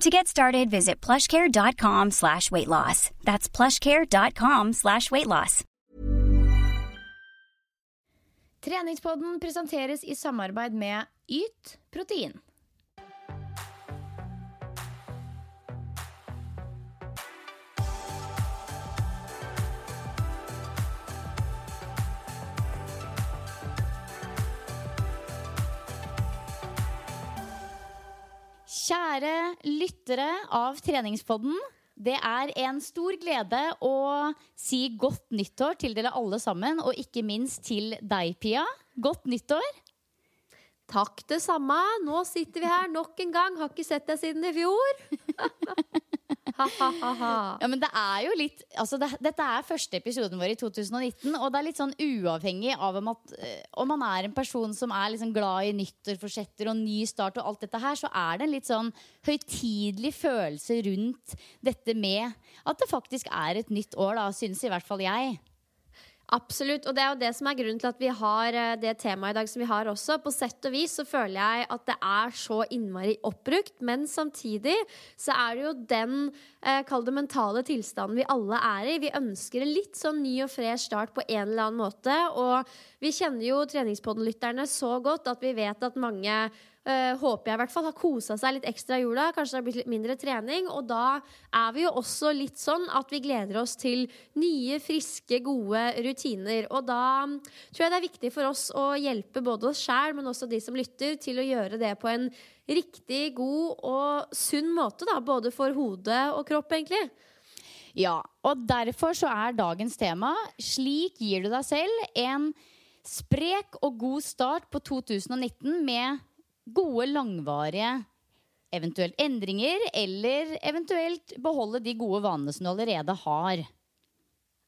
To get started, visit plushcare.com slash weight loss. That's plushcare.com slash weight loss. Treningspodden presenteres i samarbeid med Yt protein. Kjære lyttere av Treningspodden. Det er en stor glede å si godt nyttår til dere alle sammen, og ikke minst til deg, Pia. Godt nyttår. Takk, det samme. Nå sitter vi her nok en gang. Har ikke sett deg siden i fjor. Ja, men det er jo litt altså det, Dette er første episoden vår i 2019, og det er litt sånn uavhengig av om, at, eh, om man er en person som er liksom glad i nyttårsforsetter og ny start og alt dette her, så er det en litt sånn høytidelig følelse rundt dette med at det faktisk er et nytt år, da, synes i hvert fall jeg. Absolutt, og det er jo det som er grunnen til at vi har eh, det temaet i dag som vi har også. På sett og vis så føler jeg at det er så innmari oppbrukt, men samtidig så er det jo den eh, kall det mentale tilstanden vi alle er i. Vi ønsker en litt sånn ny og fresh start på en eller annen måte, og vi kjenner jo treningspodden-lytterne så godt at vi vet at mange Uh, håper jeg i hvert fall har kosa seg litt ekstra i jula. Kanskje det har blitt litt mindre trening. Og da er vi jo også litt sånn at vi gleder oss til nye, friske, gode rutiner. Og da tror jeg det er viktig for oss å hjelpe både oss sjæl, men også de som lytter, til å gjøre det på en riktig god og sunn måte. Da, både for hode og kropp, egentlig. Ja, og derfor så er dagens tema 'Slik gir du deg selv' en sprek og god start på 2019 med gode, langvarige eventuelt endringer, eller eventuelt beholde de gode vanene som du allerede har.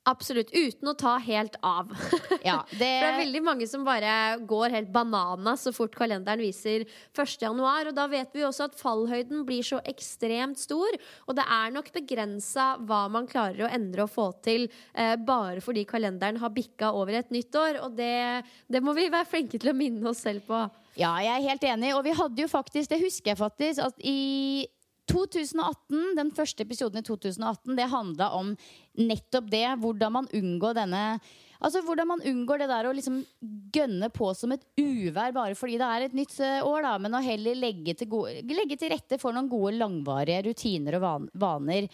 Absolutt. Uten å ta helt av. Ja, For det er veldig mange som bare går helt banana så fort kalenderen viser 1. januar. Og da vet vi også at fallhøyden blir så ekstremt stor. Og det er nok begrensa hva man klarer å endre og få til eh, bare fordi kalenderen har bikka over et nytt år. Og det, det må vi være flinke til å minne oss selv på. Ja, jeg er helt enig. Og vi hadde jo faktisk, det husker jeg faktisk, at i 2018, Den første episoden i 2018 det handla om nettopp det. Hvordan man unngår denne Altså Hvordan man unngår det der å liksom gønne på som et uvær bare fordi det er et nytt eh, år, da, men å heller legge til, gode, legge til rette for noen gode, langvarige rutiner og van vaner.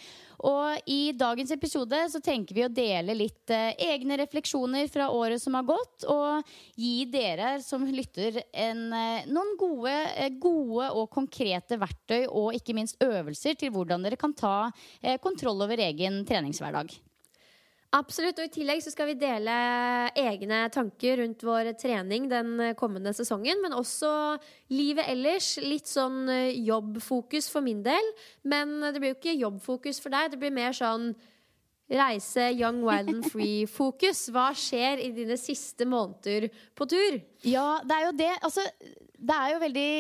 Og i dagens episode så tenker vi å dele litt eh, egne refleksjoner fra året som har gått, og gi dere som lytter en, eh, noen gode, eh, gode og konkrete verktøy og ikke minst øvelser til hvordan dere kan ta eh, kontroll over egen treningshverdag. Absolutt, og I tillegg så skal vi dele egne tanker rundt vår trening den kommende sesongen. Men også livet ellers. Litt sånn eh, jobbfokus for min del. Men det blir jo ikke jobbfokus for deg. Det blir mer sånn reise, young, wild and free-fokus. Hva skjer i dine siste måneder på tur? Ja, det er jo det. Altså, det er jo veldig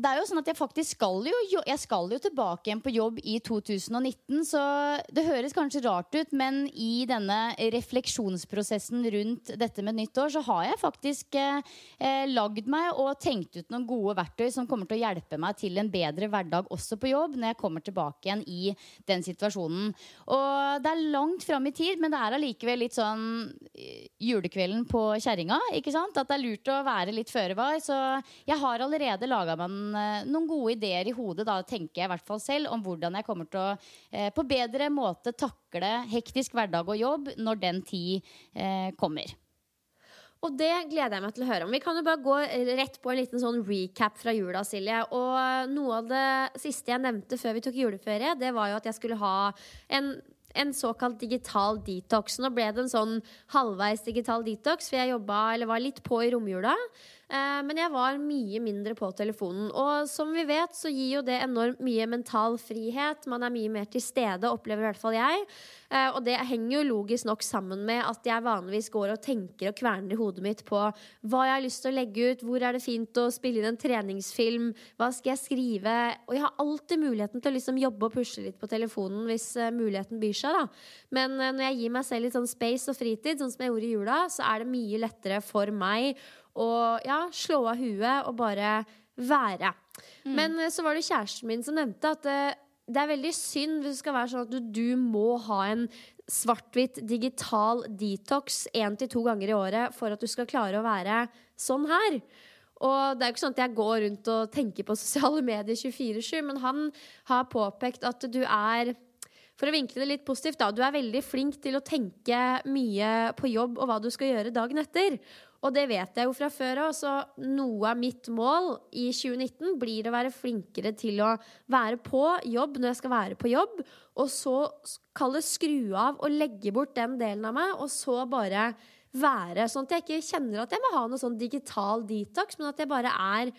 det er jo sånn at jeg faktisk skal jo, jeg skal jo tilbake igjen på jobb i 2019, så det høres kanskje rart ut, men i denne refleksjonsprosessen rundt dette med nytt år, så har jeg faktisk eh, eh, lagd meg og tenkt ut noen gode verktøy som kommer til å hjelpe meg til en bedre hverdag også på jobb når jeg kommer tilbake igjen i den situasjonen. Og det er langt fram i tid, men det er allikevel litt sånn eh, julekvelden på kjerringa, ikke sant? At det er lurt å være litt føre var. Så jeg har allerede laga meg eh, noen gode ideer i hodet, da tenker jeg i hvert fall selv, om hvordan jeg kommer til å eh, på bedre måte takle hektisk hverdag og jobb når den tid eh, kommer. Og det gleder jeg meg til å høre om. Vi kan jo bare gå rett på en liten sånn recap fra jula, Silje. Og noe av det siste jeg nevnte før vi tok juleferie, det var jo at jeg skulle ha en en såkalt digital detox. Nå ble det en sånn halvveis digital detox, for jeg jobba, eller var litt på i romjula. Eh, men jeg var mye mindre på telefonen. Og som vi vet, så gir jo det enormt mye mental frihet. Man er mye mer til stede, opplever i hvert fall jeg. Eh, og det henger jo logisk nok sammen med at jeg vanligvis går og tenker og kverner i hodet mitt på hva jeg har lyst til å legge ut, hvor er det fint å spille inn en treningsfilm, hva skal jeg skrive? Og jeg har alltid muligheten til å liksom jobbe og pusle litt på telefonen hvis uh, muligheten byr seg, da. Men når jeg gir meg selv litt sånn space og fritid, sånn som jeg gjorde i jula, så er det mye lettere for meg og ja, slå av huet og bare være. Mm. Men eh, så var det kjæresten min som nevnte at det, eh, det er veldig synd hvis det skal være sånn at du, du må ha en svart-hvitt digital detox én til to ganger i året for at du skal klare å være sånn her. Og det er jo ikke sånn at jeg går rundt og tenker på sosiale medier 24-7, men han har påpekt at du er for å vinkle det litt positivt, da. Du er veldig flink til å tenke mye på jobb og hva du skal gjøre dagen etter. Og det vet jeg jo fra før av, så noe av mitt mål i 2019 blir å være flinkere til å være på jobb når jeg skal være på jobb, og så kalle skru av og legge bort den delen av meg, og så bare være. Sånn at jeg ikke kjenner at jeg må ha noe sånn digital detox, men at jeg bare er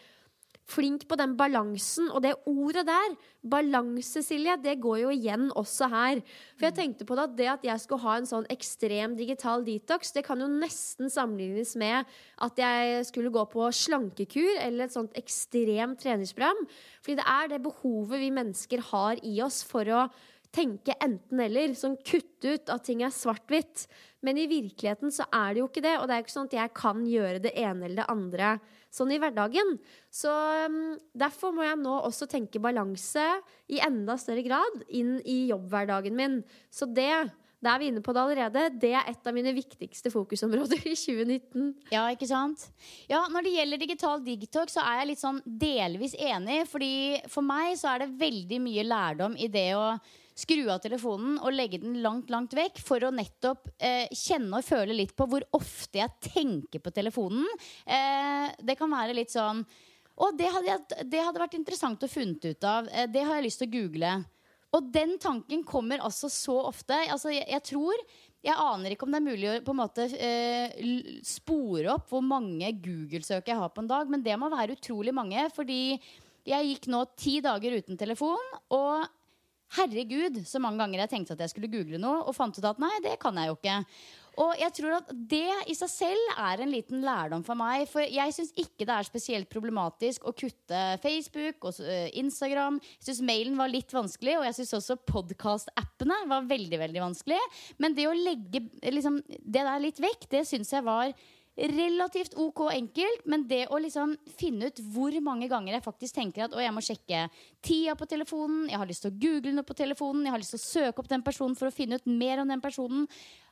flink på den balansen. Og det ordet der, balanse, Silje, det går jo igjen også her. For jeg tenkte på det at det at jeg skulle ha en sånn ekstrem digital detox, det kan jo nesten sammenlignes med at jeg skulle gå på slankekur eller et sånt ekstremt treningsprogram. Fordi det er det behovet vi mennesker har i oss for å tenke enten-eller. Sånn kutte ut at ting er svart-hvitt. Men i virkeligheten så er det jo ikke det. Og det er jo ikke sånn at jeg kan gjøre det ene eller det andre sånn i hverdagen. Så um, derfor må jeg nå også tenke balanse i enda større grad inn i jobbhverdagen min. Så det da er vi inne på det allerede. Det er et av mine viktigste fokusområder i 2019. Ja, ikke sant? Ja, Når det gjelder digital digitalk, så er jeg litt sånn delvis enig. fordi For meg så er det veldig mye lærdom i det å skru av telefonen og legge den langt, langt vekk for å nettopp eh, kjenne og føle litt på hvor ofte jeg tenker på telefonen. Eh, det kan være litt sånn Og det hadde, jeg, det hadde vært interessant å funnet ut av. Eh, det har jeg lyst til å google. Og den tanken kommer altså så ofte. Altså, jeg, jeg, tror Jeg aner ikke om det er mulig å på en måte eh, spore opp hvor mange Google-søk jeg har på en dag, men det må være utrolig mange. Fordi jeg gikk nå ti dager uten telefon, og Herregud, så mange ganger jeg tenkte at jeg skulle google noe, og fant ut at nei, det kan jeg jo ikke. Og jeg tror at det i seg selv er en liten lærdom for meg. For jeg syns ikke det er spesielt problematisk å kutte Facebook og eh, Instagram. Jeg syns mailen var litt vanskelig, og jeg syns også podkast-appene var veldig veldig vanskelig. Men det å legge liksom, det der litt vekk, det syns jeg var relativt ok enkelt, men det å liksom finne ut hvor mange ganger jeg faktisk tenker at å, jeg må sjekke tida på telefonen, jeg har lyst til å google noe på telefonen, jeg har lyst til å søke opp den personen for å finne ut mer om den personen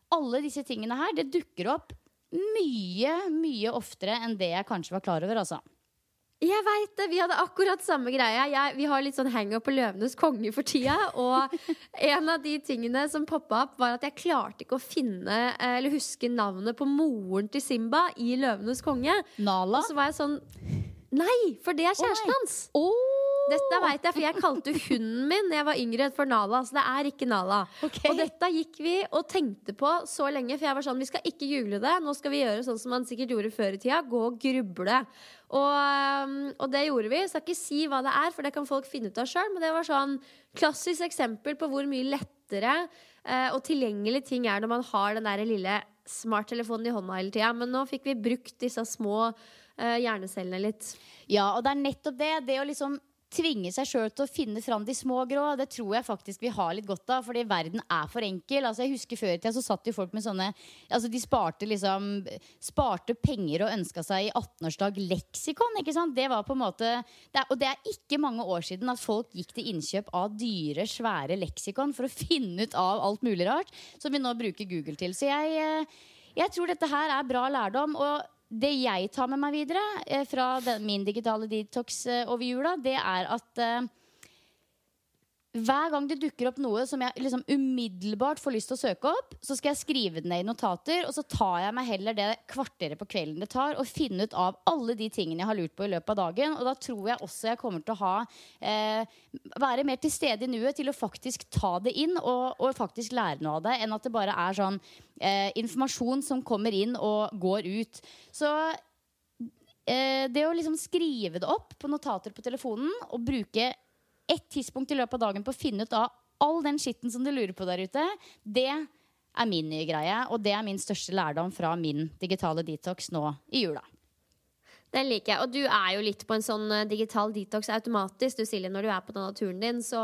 Alle disse tingene her, det dukker opp mye, mye oftere enn det jeg kanskje var klar over, altså. Jeg veit det! Vi hadde akkurat samme greia. Jeg, vi har litt sånn hang-up på Løvenes konge for tida. Og en av de tingene som poppa opp, var at jeg klarte ikke å finne eller huske navnet på moren til Simba i Løvenes konge. Nala? Og så var jeg sånn Nei, for det er kjæresten hans! Oh. Dette veit jeg, for jeg kalte hunden min Når jeg var yngre for Nala. Så det er ikke Nala. Okay. Og dette gikk vi og tenkte på så lenge, for jeg var sånn Vi skal ikke google det. Nå skal vi gjøre sånn som man sikkert gjorde før i tida. Gå og gruble. Og, um, og, det gjorde vi. Jeg skal ikke si hva det er, for det kan folk finne ut av sjøl. Men det var sånn klassisk eksempel på hvor mye lettere eh, og tilgjengelig ting er når man har den der lille smarttelefonen i hånda hele tida. Men nå fikk vi brukt disse små eh, hjernecellene litt. Ja, og det er nettopp det. Det å liksom tvinge seg sjøl til å finne fram de små grå, det tror jeg faktisk vi har litt godt av. Fordi verden er for enkel. Altså, jeg husker Før i tida så satt jo folk med sånne altså De sparte liksom Sparte penger og ønska seg i 18-årsdag leksikon. ikke sant? Det var på en måte det er, Og det er ikke mange år siden at folk gikk til innkjøp av dyre, svære leksikon for å finne ut av alt mulig rart, som vi nå bruker Google til. Så jeg, eh, jeg tror dette her er bra lærdom. og det jeg tar med meg videre eh, fra min digitale detox eh, over jula, det er at eh, hver gang det dukker opp noe som jeg liksom umiddelbart får lyst til å søke opp, så skal jeg skrive det ned i notater, og så tar jeg meg heller det kvarteret på kvelden det tar, og finne ut av alle de tingene jeg har lurt på i løpet av dagen. Og da tror jeg også jeg kommer til å ha eh, være mer til stede i nuet til å faktisk ta det inn og, og, faktisk lære noe av det, enn at det bare er sånn eh, informasjon som kommer inn og går ut. Så eh, det å liksom skrive det opp på notater på telefonen og bruke ett tidspunkt i løpet av dagen på å finne ut av all den skitten som du lurer på der ute, det er min nye greie. Og det er min største lærdom fra min digitale detox nå i jula. Den liker jeg. Og du er jo litt på en sånn eh, digital detox automatisk, du Silje, når du er på denne turen din. Så,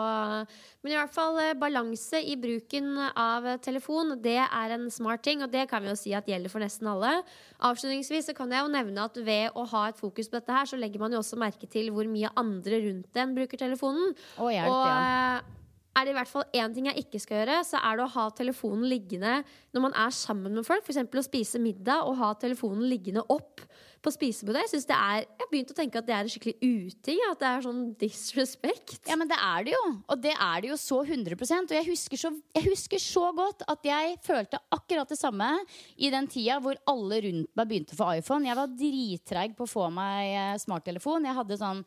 men i hvert fall eh, balanse i bruken av telefon, det er en smart ting. Og det kan vi jo si at gjelder for nesten alle. Avslutningsvis så kan jeg jo nevne at ved å ha et fokus på dette her, så legger man jo også merke til hvor mye andre rundt en bruker telefonen. Å, hjelp, og, ja eh, er det i hvert fall én ting jeg ikke skal gjøre, så er det å ha telefonen liggende når man er sammen med folk. F.eks. å spise middag og ha telefonen liggende opp på spisebordet. Jeg, det er, jeg har begynt å tenke at det er en skikkelig uting. At det er sånn disrespect. Ja, men det er det jo. Og det er det jo så 100% Og jeg husker så, jeg husker så godt at jeg følte akkurat det samme i den tida hvor alle rundt meg begynte å få iPhone. Jeg var drittreig på å få meg eh, smarttelefon. Jeg hadde sånn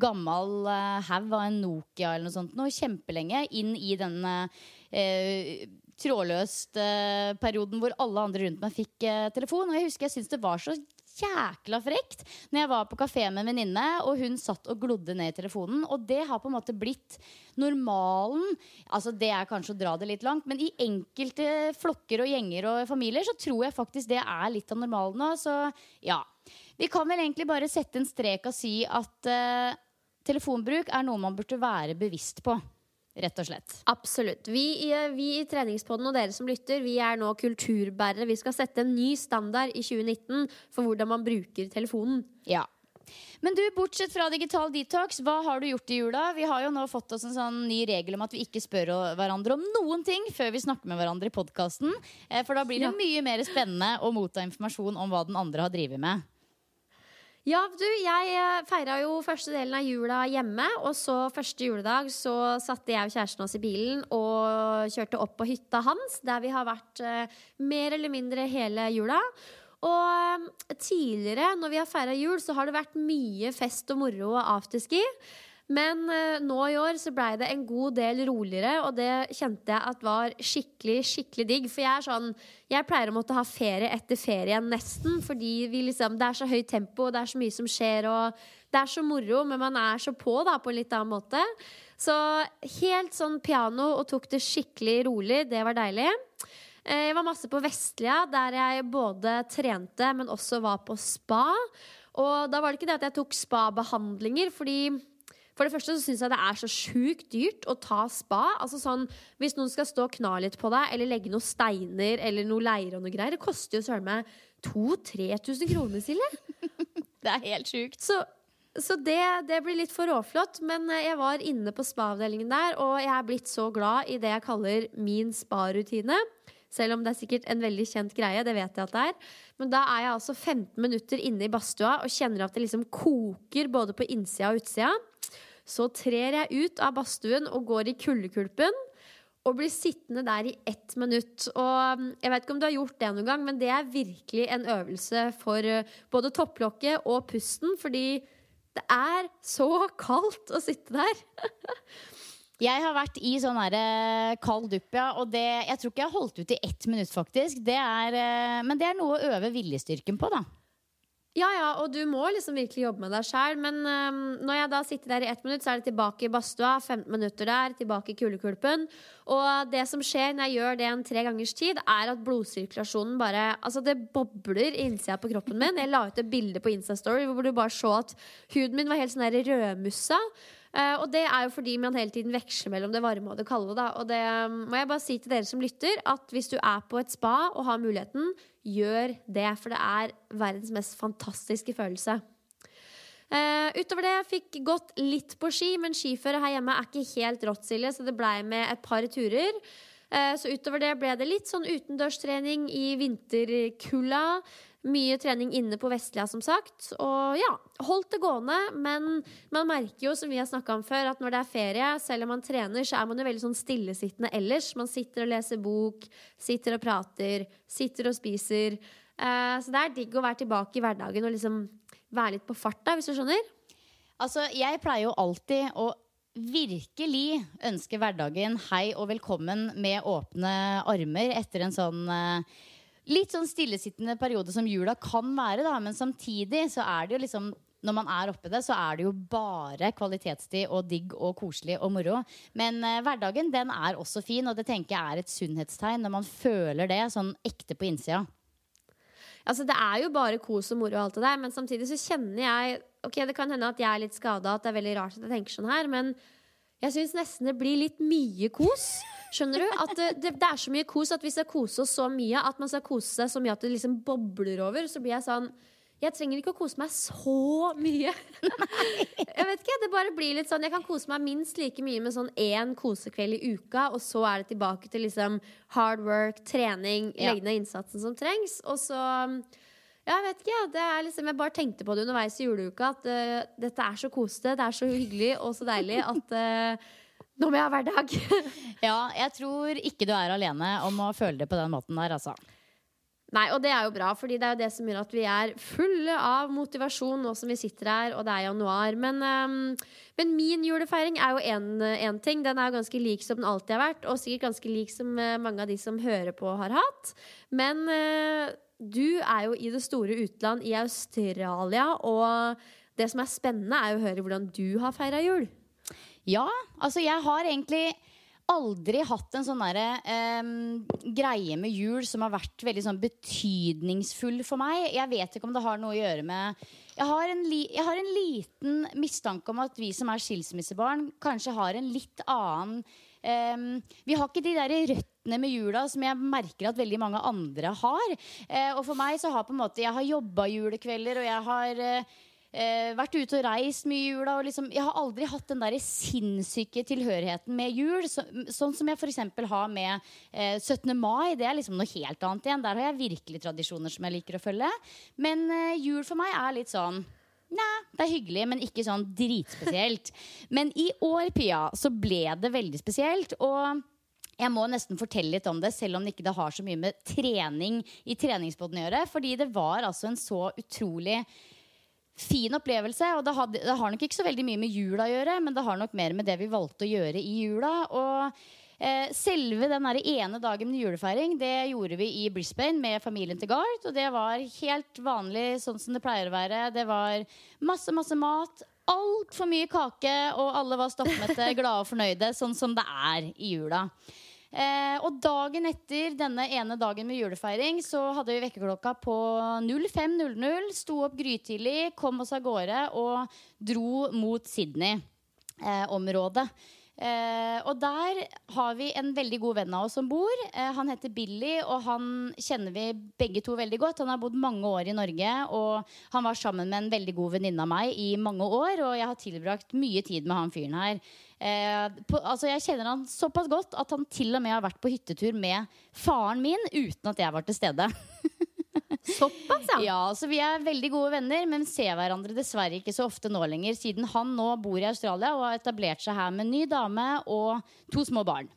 gammel uh, haug av en Nokia eller noe sånt noe kjempelenge inn i den uh, trådløst-perioden perioden hvor alle andre rundt meg fikk eh, telefon. Og jeg husker jeg syntes det var så jækla frekt når jeg var på kafé med en venninne, og hun satt og glodde ned i telefonen. Og det har på en måte blitt normalen. Altså Det er kanskje å dra det litt langt, men i enkelte flokker og gjenger og familier så tror jeg faktisk det er litt av normalen nå. Så ja. Vi kan vel egentlig bare sette en strek og si at uh, telefonbruk er noe man burde være bevisst på. Rett og slett. Absolutt. Vi, vi i Treningspodden og dere som lytter, vi er nå kulturbærere. Vi skal sette en ny standard i 2019 for hvordan man bruker telefonen. Ja. Men du, bortsett fra digital detox, hva har du gjort i jula? Vi har jo nå fått oss en sånn ny regel om at vi ikke spør hverandre om noen ting før vi snakker med hverandre i podkasten. Eh, for da blir det mye mer spennende å motta informasjon om hva den andre har drevet med. Ja, du, jeg eh, feira jo første delen av jula hjemme. Og så første juledag så satte jeg og kjæresten oss i bilen og kjørte opp på hytta hans, der vi har vært eh, mer eller mindre hele jula. Og eh, tidligere, når vi har feira jul, så har det vært mye fest og moro og afterski. Men uh, nå i år så blei det en god del roligere, og det kjente jeg at var skikkelig skikkelig digg. For jeg er sånn Jeg pleier å måtte ha ferie etter ferien, nesten. Fordi liksom, det er så høyt tempo, det er så mye som skjer, og det er så moro, men man er så på da, på en litt annen måte. Så helt sånn piano og tok det skikkelig rolig. Det var deilig. Eh, jeg var masse på Vestlia, der jeg både trente, men også var på spa. Og da var det ikke det at jeg tok spa-behandlinger, fordi for det første så syns jeg det er så sjukt dyrt å ta spa. Altså sånn, Hvis noen skal stå og kna litt på deg, eller legge noen steiner eller noe leire og noe greier, det koster jo søren meg 2000-3000 kroner, Silje. det er helt sjukt. Så, så det, det, blir litt for råflott. Men jeg var inne på spa-avdelingen der, og jeg er blitt så glad i det jeg kaller min spa-rutine. Selv om det er sikkert en veldig kjent greie. det vet jeg at det er Men da er jeg altså 15 minutter inne i badstua og kjenner at det liksom koker både på innsida og utsida. Så trer jeg ut av badstuen og går i kuldekulpen. Og blir sittende der i ett minutt. Og mm, jeg vet ikke om du har gjort det noen gang, men det er virkelig en øvelse for eh, både topplokket og pusten. Fordi det er så kaldt å sitte der. Jeg har vært i sånn her, uh, kald dupp, ja. Og det, jeg tror ikke jeg har holdt ut i ett minutt, faktisk. Det er, uh, men det er noe å øve viljestyrken på, da. Ja, ja, og du må liksom virkelig jobbe med deg sjæl. Men um, når jeg da sitter der i ett minutt, så er det tilbake i badstua. 15 minutter der, tilbake i kulekulpen. Og det som skjer når jeg gjør det en tre gangers tid, er at blodsirkulasjonen bare Altså, det bobler i innsida på kroppen min. Jeg la ut et bilde på Instastory hvor du bare så at huden min var helt sånn der rødmussa. Uh, og det er jo fordi man hele tiden veksler mellom det varme og det kalde. Da. Og det um, må jeg bare si til dere som lytter, at hvis du er på et spa og har muligheten, gjør det. For det er verdens mest fantastiske følelse. Uh, utover det fikk gått litt på ski, men skiføre her hjemme er ikke helt rått, Silje, så det blei med et par turer. Uh, så utover det ble det litt sånn utendørstrening i vinterkulda. Mye trening inne på Vestlia, som sagt. Og ja, holdt det gående. Men man merker jo, som vi har snakka om før, at når det er ferie, selv om man trener, så er man jo veldig sånn stillesittende ellers. Man sitter og leser bok, sitter og prater, sitter og spiser. Eh, så det er digg å være tilbake i hverdagen og liksom være litt på farta, hvis du skjønner. Altså, jeg pleier jo alltid å virkelig ønske hverdagen hei og velkommen med åpne armer etter en sånn uh, litt sånn stillesittende periode som jula kan være, da. Men samtidig så er det jo liksom når man er oppi det, så er det jo bare kvalitetstid og digg og koselig og moro. Men eh, hverdagen den er også fin, og det tenker jeg er et sunnhetstegn når man føler det sånn ekte på innsida. Altså, det er jo bare kos og moro og alt det der, men samtidig så kjenner jeg Ok, det kan hende at jeg er litt skada, at det er veldig rart at jeg tenker sånn her, men jeg syns nesten det blir litt mye kos. Skjønner du? At det, det, det, er så mye kos at vi skal kose oss så mye at man skal kose seg så mye at det liksom bobler over, så blir jeg sånn jeg trenger ikke å kose meg så mye. jeg vet ikke, det bare blir litt sånn Jeg kan kose meg minst like mye med sånn én kosekveld i uka, og så er det tilbake til liksom hard work, trening, legge ned innsatsen som trengs. Og så ja, jeg vet ikke. Det er liksom, jeg bare tenkte på det underveis i juleuka at uh, dette er så kosete, det er så hyggelig og så deilig at uh, nå må jeg ha hverdag. ja, jeg tror ikke du er alene om å føle det på den måten der, altså. Nei, og det er jo bra, fordi det er jo det som gjør at vi er fulle av motivasjon nå som vi sitter her, og det er januar. Men, um, men min julefeiring er jo én ting. Den er jo ganske lik som den alltid har vært, og sikkert ganske lik som uh, mange av de som hører på, har hatt. Men uh, du er jo i det store utland, i Australia, og det som er spennende, er jo å høre hvordan du har feira jul. Ja, altså jeg har egentlig aldri hatt en sånn derre eh, greie med jul som har vært veldig sånn betydningsfull for meg. Jeg vet ikke om det har noe å gjøre med jeg har, li, jeg har, en liten mistanke om at vi som er skilsmissebarn, kanskje har en litt annen eh, Vi har ikke de der røttene med jula som jeg merker at veldig mange andre har. Eh, og for meg så har på en måte Jeg har jobba julekvelder, og jeg har eh, vært ute og reist mye i jula. Og liksom, jeg har aldri hatt den der sinnssyke tilhørigheten med jul. Så, sånn som jeg f.eks. har med eh, 17. mai. Det er liksom noe helt annet igjen. Der har jeg virkelig tradisjoner som jeg liker å følge. Men eh, jul for meg er litt sånn Nei, det er hyggelig, men ikke sånn dritspesielt. Men i år, Pia, så ble det veldig spesielt. Og jeg må nesten fortelle litt om det, selv om det ikke har så mye med trening i treningsboden å gjøre. Fordi det var altså en så utrolig fin opplevelse. Og det, had, det, har nok ikke så veldig mye med jula å gjøre, men det har nok mer med det vi valgte å gjøre i jula. Og eh, selve den ene dagen med julefeiring det gjorde vi i Brisbane med familien til Gard. Og det var helt vanlig sånn som det pleier å være. Det var masse, masse mat. Altfor mye kake, og alle var stoppmette, glade og fornøyde, sånn som det er i jula. Eh, og dagen etter denne ene dagen med julefeiring så hadde vi vekkerklokka på 05.00. Sto opp grytidlig, kom oss av gårde og dro mot Sydney-området. Eh, Eh, og der har vi en veldig god venn av oss som bor. Eh, han heter Billy, og han kjenner vi begge to veldig godt. Han har bodd mange år i Norge, og han var sammen med en veldig god venninne av meg i mange år. Og jeg har tilbrakt mye tid med han fyren her. Eh, på, altså jeg kjenner han såpass godt at han til og med har vært på hyttetur med faren min uten at jeg var til stede. Såpass, ja. ja. Så vi er veldig gode venner, men ser hverandre dessverre ikke så ofte nå lenger, siden han nå bor i Australia og har etablert seg her med en ny dame og to små barn.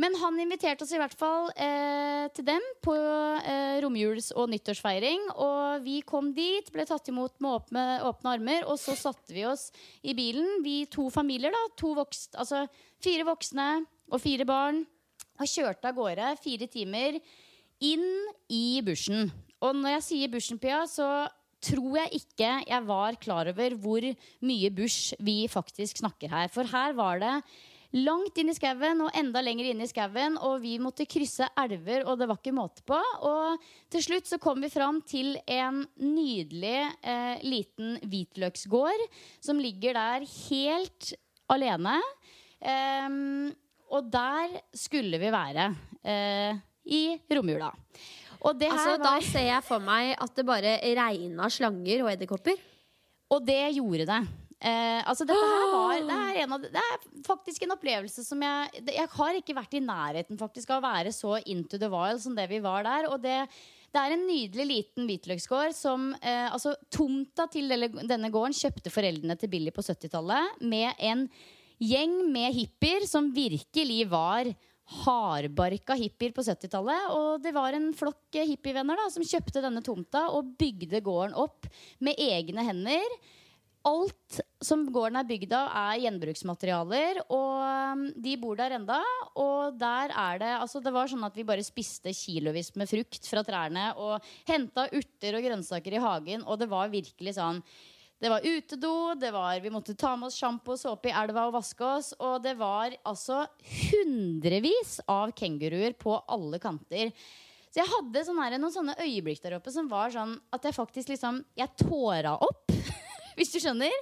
Men han inviterte oss i hvert fall eh, til dem på eh, romjuls- og nyttårsfeiring. Og vi kom dit, ble tatt imot med åpne, åpne, armer, og så satte vi oss i bilen. Vi to familier, da. To vokst, altså fire voksne og fire barn. Og kjørte av gårde fire timer inn i bushen. Og når jeg sier bushen, Pia, så tror jeg ikke jeg var klar over hvor mye bush vi faktisk snakker her. For her var det langt inn i skauen og enda lenger inn i skauen. Og vi måtte krysse elver, og det var ikke måte på. Og til slutt så kom vi fram til en nydelig eh, liten hvitløksgård som ligger der helt alene. Um, og der skulle vi være eh, i romjula. Og det Altså, var... da ser jeg for meg at det bare regna slanger og edderkopper. Og det gjorde det. Eh, altså dette her var det er, en av, det er faktisk en opplevelse som jeg Jeg har ikke vært i nærheten faktisk av å være så into the wild som det vi var der. Og det, det er en nydelig liten hvitløksgård som eh, Altså Tomta til denne, denne gården kjøpte foreldrene til Billy på 70-tallet med en gjeng med hippier som virkelig var hardbarka hippier på 70-tallet. Og det var en flokk eh, hippievenner da, som kjøpte denne tomta og bygde gården opp med egne hender. Alt som gården er bygd av, er gjenbruksmaterialer. Og um, de bor der enda. Og der er det altså Det var sånn at vi bare spiste kilovis med frukt fra trærne og henta urter og grønnsaker i hagen, og det var virkelig sånn det var utedo, det var, vi måtte ta med oss sjampo og såpe i elva og vaske oss. Og det var altså hundrevis av kenguruer på alle kanter. Så jeg hadde sånne noen sånne øyeblikk der oppe som var sånn at jeg faktisk liksom Jeg tåra opp, hvis du skjønner.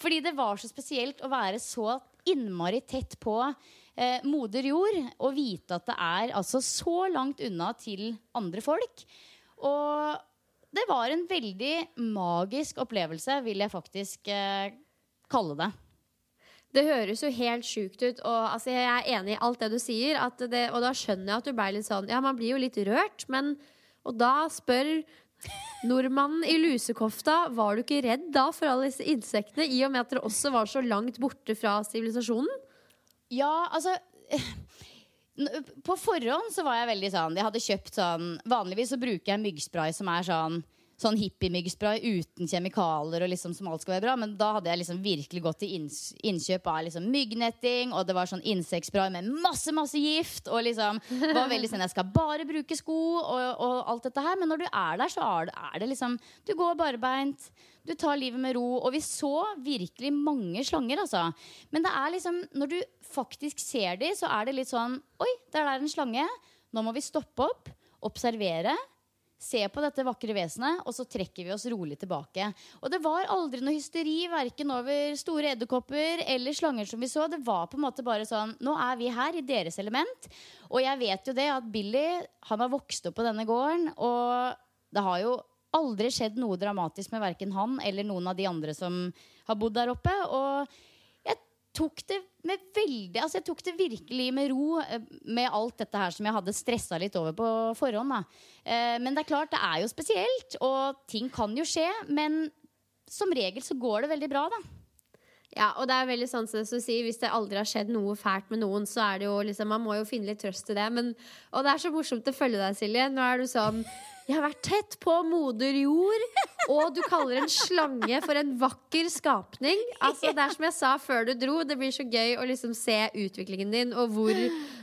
Fordi det var så spesielt å være så innmari tett på eh, moder jord og vite at det er altså så langt unna til andre folk. Og det var en veldig magisk opplevelse, vil jeg faktisk eh, kalle det. Det høres jo helt sjukt ut, og altså, jeg er enig i alt det du sier. Det, og da skjønner jeg at du ble litt sånn Ja, man blir jo litt rørt, men Og da spør nordmannen i lusekofta Var du ikke redd da for alle disse insektene, i og med at dere også var så langt borte fra sivilisasjonen? Ja, altså På forhånd så var jeg veldig sånn Jeg hadde kjøpt sånn Vanligvis så bruker jeg myggspray som er sånn Sånn hippie-myggspray uten kjemikalier og liksom som alt skal være bra. Men da hadde jeg liksom virkelig gått til innkjøp av liksom myggnetting, og det var sånn insektspray med masse, masse gift. Og liksom var veldig sånn Jeg skal bare bruke sko og, og alt dette her. Men når du er der, så er det, er det liksom Du går barbeint. Du tar livet med ro. Og vi så virkelig mange slanger, altså. Men det er liksom når du faktisk ser de, så er det litt sånn Oi, der er en slange. Nå må vi stoppe opp, observere. Se på dette vakre vesenet, og så trekker vi oss rolig tilbake. Og det var aldri noe hysteri verken over store edderkopper eller slanger som vi så. Det var på en måte bare sånn Nå er vi her i deres element. Og jeg vet jo det at Billy han har vokst opp på denne gården, og det har jo aldri skjedd noe dramatisk med verken han eller noen av de andre som har bodd der oppe. Og tok det med veldig Altså jeg tok det virkelig med ro eh, med alt dette her som jeg hadde stressa litt over på forhånd. Da. Eh, Men det er klart, det er jo spesielt, og ting kan jo skje. Men som regel så går det veldig bra, da. Ja, og det er veldig sånn som du sier Hvis det aldri har skjedd noe fælt med noen, så er det jo liksom Man må jo finne litt trøst i det. Men, og det er så morsomt å følge deg, Silje. Nå er du sånn Jeg har vært tett på moder jord, og du kaller en slange for en vakker skapning. Altså, det er som jeg sa før du dro, det blir så gøy å liksom se utviklingen din, og hvor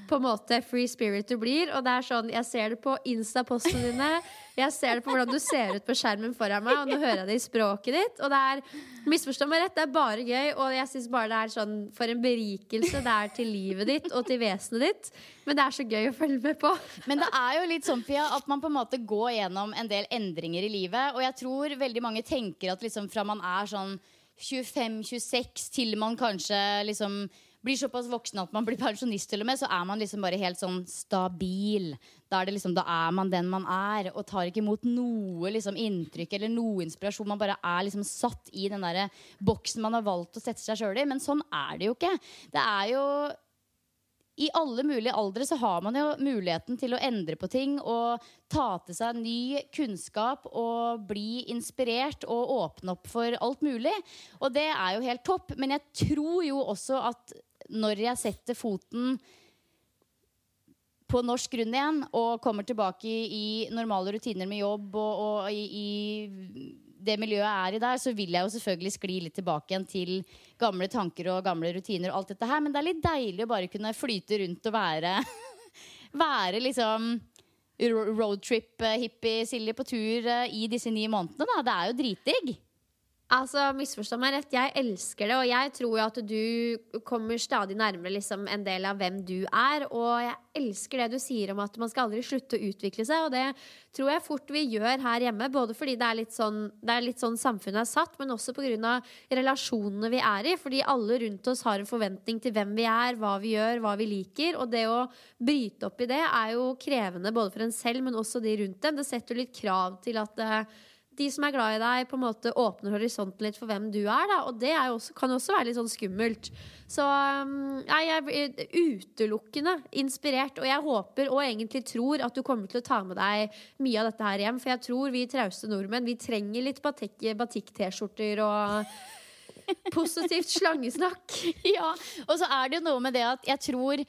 på en måte free spirit du blir. Og det er sånn, jeg ser det på Insta-postene dine, jeg ser det på hvordan du ser ut på skjermen foran meg, og nå hører jeg det i språket ditt. Og det er, misforstå meg rett, det er bare gøy, og jeg syns bare det er sånn for en berikelse det er til livet ditt og til vesenet ditt. Men det er så gøy å følge med på. Men det er jo litt sånn, Pia, at man på en måte går gjennom en del endringer i livet. Og jeg tror veldig mange tenker at liksom fra man er sånn 25-26 til man kanskje liksom blir såpass voksen at man blir pensjonist, til og med, så er man liksom bare helt sånn stabil. Da er, liksom, da er man den man er, og tar ikke imot noe liksom, inntrykk eller noe inspirasjon. Man bare er liksom satt i den der boksen man har valgt å sette seg sjøl i. Men sånn er det jo ikke. Det er jo i alle mulige aldre så har man jo muligheten til å endre på ting og ta til seg ny kunnskap og bli inspirert og åpne opp for alt mulig. Og det er jo helt topp. Men jeg tror jo også at når jeg setter foten på norsk grunn igjen og kommer tilbake i, i normale rutiner med jobb og, og i, i det miljøet jeg er i der, så vil jeg jo selvfølgelig skli litt tilbake igjen til gamle tanker og gamle rutiner og alt dette her. Men det er litt deilig å bare kunne flyte rundt og være Være liksom roadtrip-hippie Silje på tur eh, i disse ni månedene. Da. Det er jo dritdigg. Altså, Misforstå meg rett, jeg elsker det, og jeg tror jo at du kommer stadig nærmere liksom, en del av hvem du er. Og jeg elsker det du sier om at man skal aldri slutte å utvikle seg, og det tror jeg fort vi gjør her hjemme. Både fordi det er litt sånn, er litt sånn samfunnet er satt, men også pga. relasjonene vi er i. Fordi alle rundt oss har en forventning til hvem vi er, hva vi gjør, hva vi liker. Og det å bryte opp i det er jo krevende både for en selv, men også de rundt dem. Det setter litt krav til at eh, de som er glad i deg, på en måte åpner horisonten litt for hvem du er. Da. Og det er jo også, kan også være litt sånn skummelt. Så um, nei, jeg er utelukkende inspirert. Og jeg håper og egentlig tror at du kommer til å ta med deg mye av dette her hjem. For jeg tror vi trauste nordmenn vi trenger litt batikk- batikk-T-skjorter og positivt slangesnakk. Ja, og så er det jo noe med det at jeg tror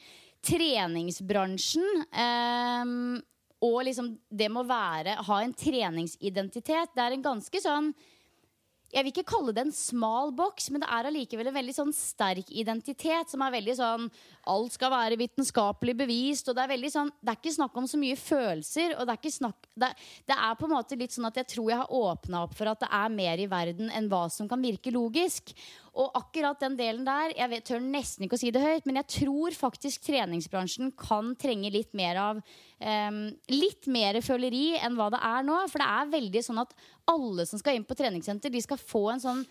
treningsbransjen ehm, og liksom det må være ha en treningsidentitet. Det er en ganske sånn jeg vil ikke kalle det en smal boks, men det er allikevel en veldig sånn sterk identitet. Som er veldig sånn Alt skal være vitenskapelig bevist. Og det er veldig sånn Det er ikke snakk om så mye følelser. Og det er ikke snakk det, det er på en måte litt sånn at jeg tror jeg har åpna opp for at det er mer i verden enn hva som kan virke logisk. Og akkurat den delen der Jeg vet, tør nesten ikke å si det høyt, men jeg tror faktisk treningsbransjen kan trenge litt mer av um, Litt mer føleri enn hva det er nå. For det er veldig sånn at alle som skal inn på treningssenter, de skal få en sånn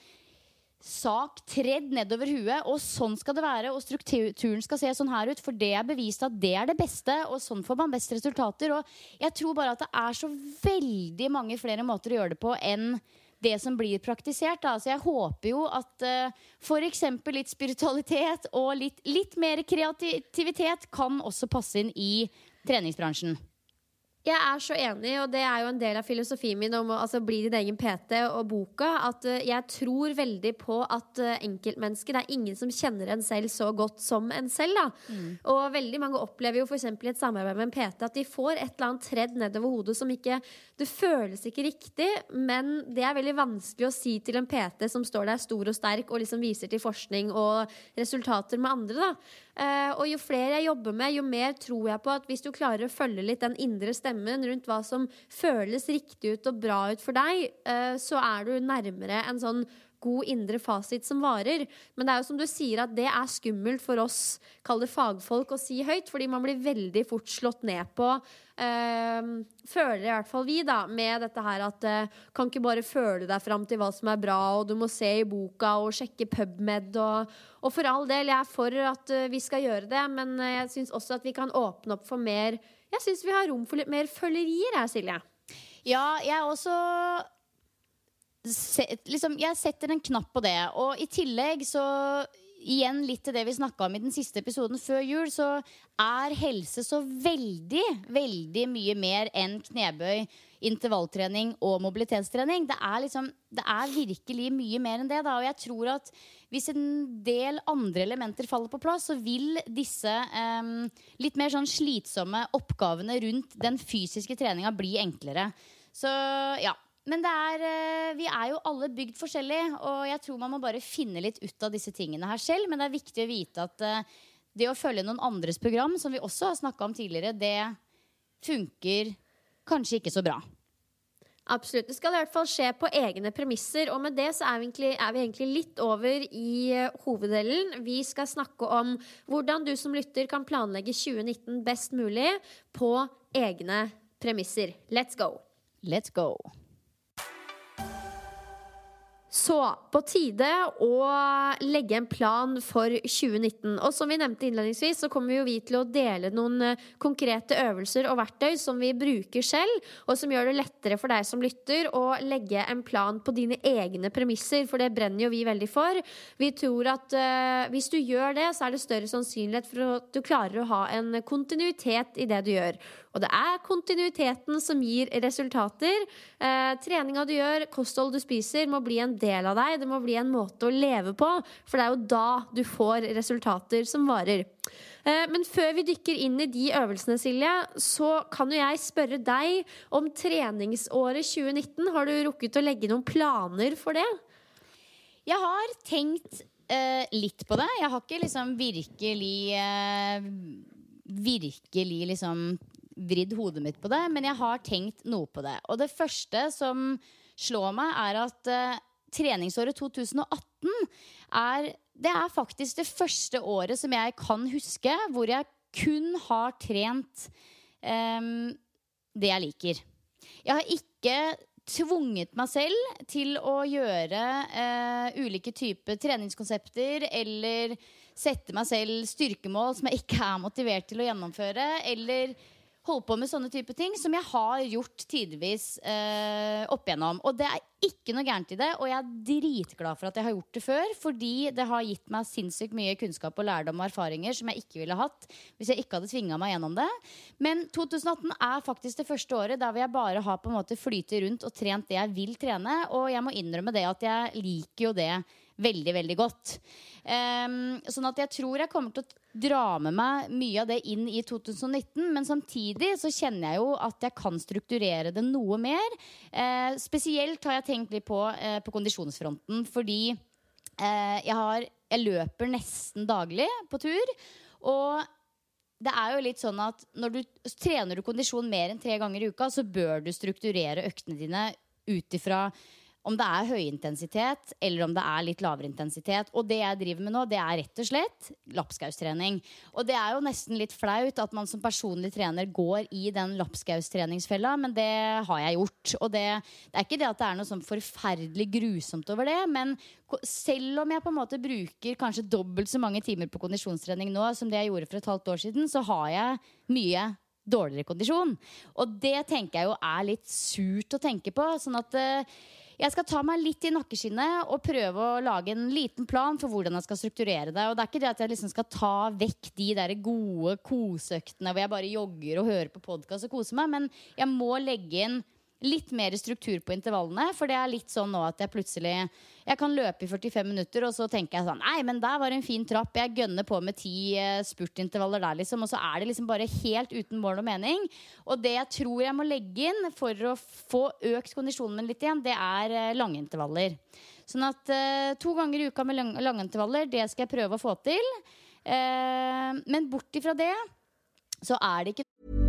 sak tredd nedover huet, og sånn skal det være. Og strukturen skal se sånn her ut, for det er bevist at det er det beste. Og sånn får man best resultater. Og jeg tror bare at det er så veldig mange flere måter å gjøre det på enn det som blir praktisert. Da. Så jeg håper jo at uh, f.eks. litt spiritualitet og litt, litt mer kreativitet kan også passe inn i treningsbransjen. Jeg er så enig, og det er jo en del av filosofien min om å altså, bli din egen PT og boka. At uh, jeg tror veldig på at uh, enkeltmennesker Det er ingen som kjenner en selv så godt som en selv. Da. Og veldig mange opplever jo f.eks. i et samarbeid med en PT at de får et eller annet tredd nedover hodet som ikke Det føles ikke riktig, men det er veldig vanskelig å si til en PT som står der stor og sterk og liksom viser til forskning og resultater med andre. da Eh, og jo flere jeg jobber med, jo mer tror jeg på at hvis du klarer å følge litt den indre stemmen rundt hva som føles riktig ut og bra ut for deg, eh, så er du nærmere en sånn god indre fasit som varer. Men det er jo som du sier at det er skummelt for oss, kall det fagfolk, å si høyt, fordi man blir veldig fort slått ned på. eh, føler i hvert fall vi, da, med dette her at eh, kan ikke bare føle deg fram til hva som er bra, og du må se i boka og sjekke PubMed og, og for all del, jeg er for at eh, vi skal gjøre det, men jeg syns også at vi kan åpne opp for mer Jeg syns vi har rom for litt mer følgerier her, Silje. Ja, jeg også se, liksom, Jeg setter en knapp på det. Og i tillegg så Igjen litt til det vi snakka om i den siste episoden før jul, så er helse så veldig, veldig mye mer enn knebøy, intervalltrening og mobilitetstrening. Det er liksom Det er virkelig mye mer enn det, da. Og jeg tror at hvis en del andre elementer faller på plass, så vil disse em, litt mer sånn slitsomme oppgavene rundt den fysiske treninga bli enklere. Så ja. Men det er, eh, vi er jo alle bygd forskjellig, og jeg tror man må bare finne litt ut av disse tingene her selv. Men det er viktig å vite at eh, det å følge noen andres program, som vi også har snakka om tidligere, det funker kanskje ikke så bra. Absolutt. Det skal i hvert fall skje på egne premisser. Og med det så er vi egentlig, er vi egentlig litt over i eh, hoveddelen. Vi skal snakke om hvordan du som lytter kan planlegge 2019 best mulig på egne premisser. Let's go! Let's go. Så på tide å legge en plan for 2019. Og som vi nevnte innledningsvis, så kommer vi til å dele noen eh, konkrete øvelser og verktøy som vi bruker selv, og som gjør det lettere for deg som lytter å legge en plan på dine egne premisser, for det brenner jo vi veldig for. Vi tror at uh, hvis du gjør det, så er det større sannsynlighet for at du klarer å ha en kontinuitet i det du gjør. Og det er kontinuiteten som gir resultater. Uh, treninga du gjør, kosthold du spiser, må bli en del av deg. Det må bli en måte å leve på, for det er jo da du får resultater som varer. Eh, men før vi dykker inn i de øvelsene, Silje, så kan jo jeg spørre deg om treningsåret 2019. Har du rukket å legge noen planer for det? Jeg har tenkt eh, litt på det. Jeg har ikke liksom virkelig eh, Virkelig liksom vridd hodet mitt på det, men jeg har tenkt noe på det. Og det første som slår meg, er at uh, treningsåret 2018 er Det er faktisk det første året som jeg kan huske hvor jeg kun har trent um, det jeg liker. Jeg har ikke tvunget meg selv til å gjøre uh, ulike typer treningskonsepter eller sette meg selv styrkemål som jeg ikke er motivert til å gjennomføre. Eller holde på med sånne type ting som jeg har gjort tidvis eh, opp igjennom. Og det er ikke noe gærent i det, og jeg er dritglad for at jeg har gjort det før. Fordi det har gitt meg sinnssykt mye kunnskap og lærdom og erfaringer som jeg ikke ville hatt hvis jeg ikke hadde tvinga meg gjennom det. Men 2018 er faktisk det første året der hvor jeg bare har på en måte flytet rundt og trent det jeg vil trene. Og jeg må innrømme det at jeg liker jo det veldig, veldig godt. Um, sånn at jeg tror jeg kommer til å dra med meg mye av det inn i 2019. Men samtidig så kjenner jeg jo at jeg kan strukturere det noe mer. Uh, spesielt har jeg tenkt litt på uh, på kondisjonsfronten, fordi uh, jeg, har, jeg løper nesten daglig på tur. Og det er jo litt sånn at når du trener du kondisjon mer enn tre ganger i uka, så bør du strukturere øktene dine ut ifra om det er høyintensitet eller om det er litt lavere intensitet. Og det jeg driver med nå, det er rett og slett lapskaustrening. Og det er jo nesten litt flaut at man som personlig trener går i den lapskaustreningsfella, men det har jeg gjort. Og det, det, er ikke det at det er noe sånn forferdelig grusomt over det, men selv om jeg på en måte bruker kanskje dobbelt så mange timer på kondisjonstrening nå som det jeg gjorde for et halvt år siden, så har jeg mye dårligere kondisjon. Og det tenker jeg jo er litt surt å tenke på. sånn at uh, jeg skal ta meg litt i nakkeskinnet og prøve å lage en liten plan for hvordan jeg skal strukturere det. Og det er ikke det at jeg liksom skal ta vekk de der gode koseøktene hvor jeg bare jogger og hører på podkast og koser meg, men jeg må legge inn litt mer struktur på intervallene. For det er litt sånn nå at jeg plutselig Jeg kan løpe i 45 minutter, og så tenker jeg sånn Nei, men der var en fin trapp. Jeg gønner på med ti uh, spurtintervaller der, liksom. Og så er det liksom bare helt uten mål og mening. Og det jeg tror jeg må legge inn for å få økt kondisjonen min litt igjen, det er uh, lange intervaller. Sånn at uh, to ganger i uka med lang intervaller, det skal jeg prøve å få til. men bort ifra det så er det ikke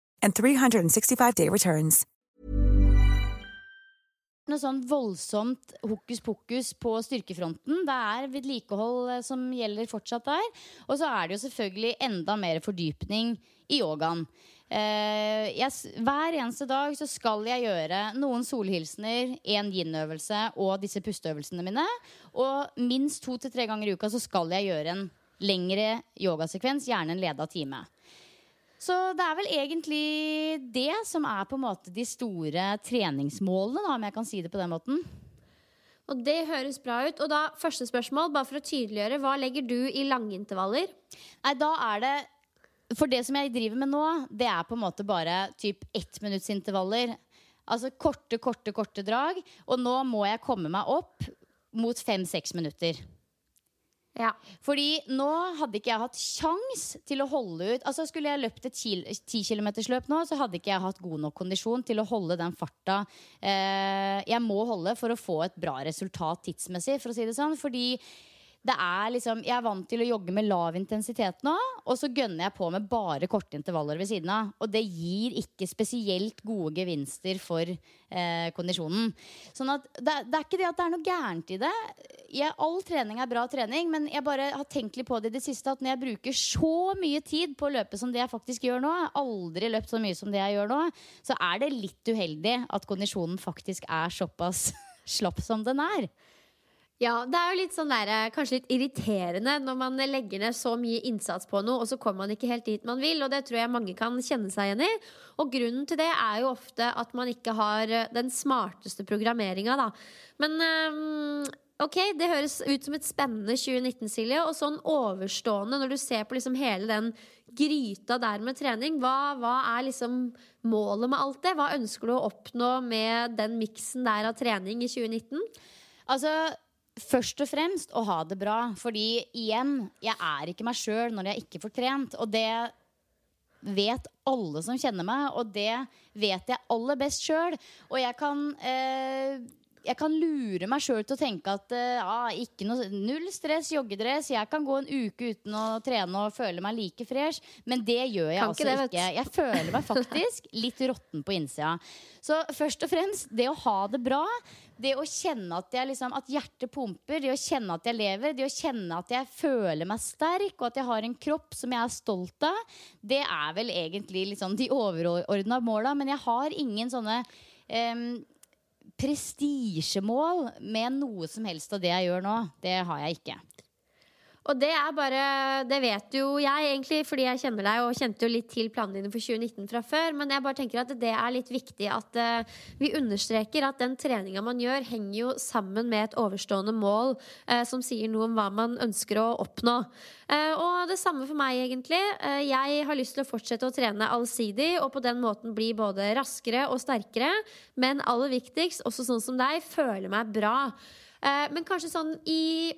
and 365-day returns. noe sånn voldsomt hokus pokus på styrkefronten. Det er vedlikehold eh, som gjelder fortsatt der. Og så er det jo selvfølgelig enda mer fordypning i yogaen. Uh, jeg, hver eneste dag så skal jeg gjøre noen solhilsener, en yin-øvelse og disse pusteøvelsene mine. Og minst to til tre ganger i uka så skal jeg gjøre en lengre yogasekvens, gjerne en leda time. Så det er vel egentlig det som er på en måte de store treningsmålene, da, om jeg kan si det på den måten. Og det høres bra ut. Og da, første spørsmål, bare for å tydeliggjøre. Hva legger du i lange intervaller? Nei, da er det For det som jeg driver med nå, det er på en måte bare typ ettminuttsintervaller. Altså korte, korte, korte drag. Og nå må jeg komme meg opp mot fem-seks minutter. Ja. Fordi nå hadde ikke jeg hatt sjans til å holde ut Altså Skulle jeg løpt et ti 10 km-løp nå, så hadde ikke jeg hatt god nok kondisjon til å holde den farta eh, jeg må holde for å få et bra resultat tidsmessig, for å si det sånn. Fordi det er liksom, jeg er vant til å jogge med lav intensitet nå, og så gønner jeg på med bare korte intervaller ved siden av. Og det gir ikke spesielt gode gevinster for eh, kondisjonen. Sånn at det, det er ikke det at det er noe gærent i det. Jeg, all trening er bra trening, men jeg bare har tenkt litt på det i det siste at når jeg bruker så mye tid på å løpe som det jeg faktisk gjør nå, aldri løpt så mye som det jeg gjør nå, så er det litt uheldig at kondisjonen faktisk er såpass slapp som den er. Ja, det er jo litt sånn der, eh, kanskje litt irriterende når man legger ned så mye innsats på noe, og så kommer man ikke helt dit man vil, og det tror jeg mange kan kjenne seg igjen i. Og grunnen til det er jo ofte at man ikke har eh, den smarteste programmeringa, da. Men eh, ok, det høres ut som et spennende 2019, Silje, og sånn overstående når du ser på liksom hele den gryta der med trening, hva, hva er liksom målet med alt det? Hva ønsker du å oppnå med den miksen der av trening i 2019? Altså, først og fremst å ha det bra. Fordi igjen, jeg er ikke meg sjøl når jeg ikke får trent. Og det vet alle som kjenner meg, og det vet jeg aller best sjøl. Og jeg kan eh, jeg kan lure meg sjøl til å tenke at eh, ja, ikke noe, null stress, joggedress. Jeg kan gå en uke uten å trene og føle meg like fresh. Men det gjør jeg Kan altså ikke ikke. Jeg føler meg faktisk litt råtten på innsida. Så først og fremst, det å ha det bra, det å kjenne at, jeg liksom, at hjertet pumper, det å kjenne at jeg lever, det å kjenne at jeg føler meg sterk, og at jeg har en kropp som jeg er stolt av, det er vel egentlig liksom de overordna måla. Men jeg har ingen sånne em, prestisjemål med noe som helst av det jeg gjør nå. Det har jeg ikke. Og det er bare Det vet jo jeg egentlig, fordi jeg kjenner deg og kjente jo litt til planene dine for 2019 fra før. Men jeg bare tenker at det er litt viktig at uh, vi understreker at den treninga man gjør, henger jo sammen med et overstående mål uh, som sier noe om hva man ønsker å oppnå. Uh, og det samme for meg, egentlig. Jeg har lyst til å fortsette å trene allsidig og på den måten bli både raskere og sterkere. Men aller viktigst, også sånn som deg, føle meg bra. Men kanskje sånn i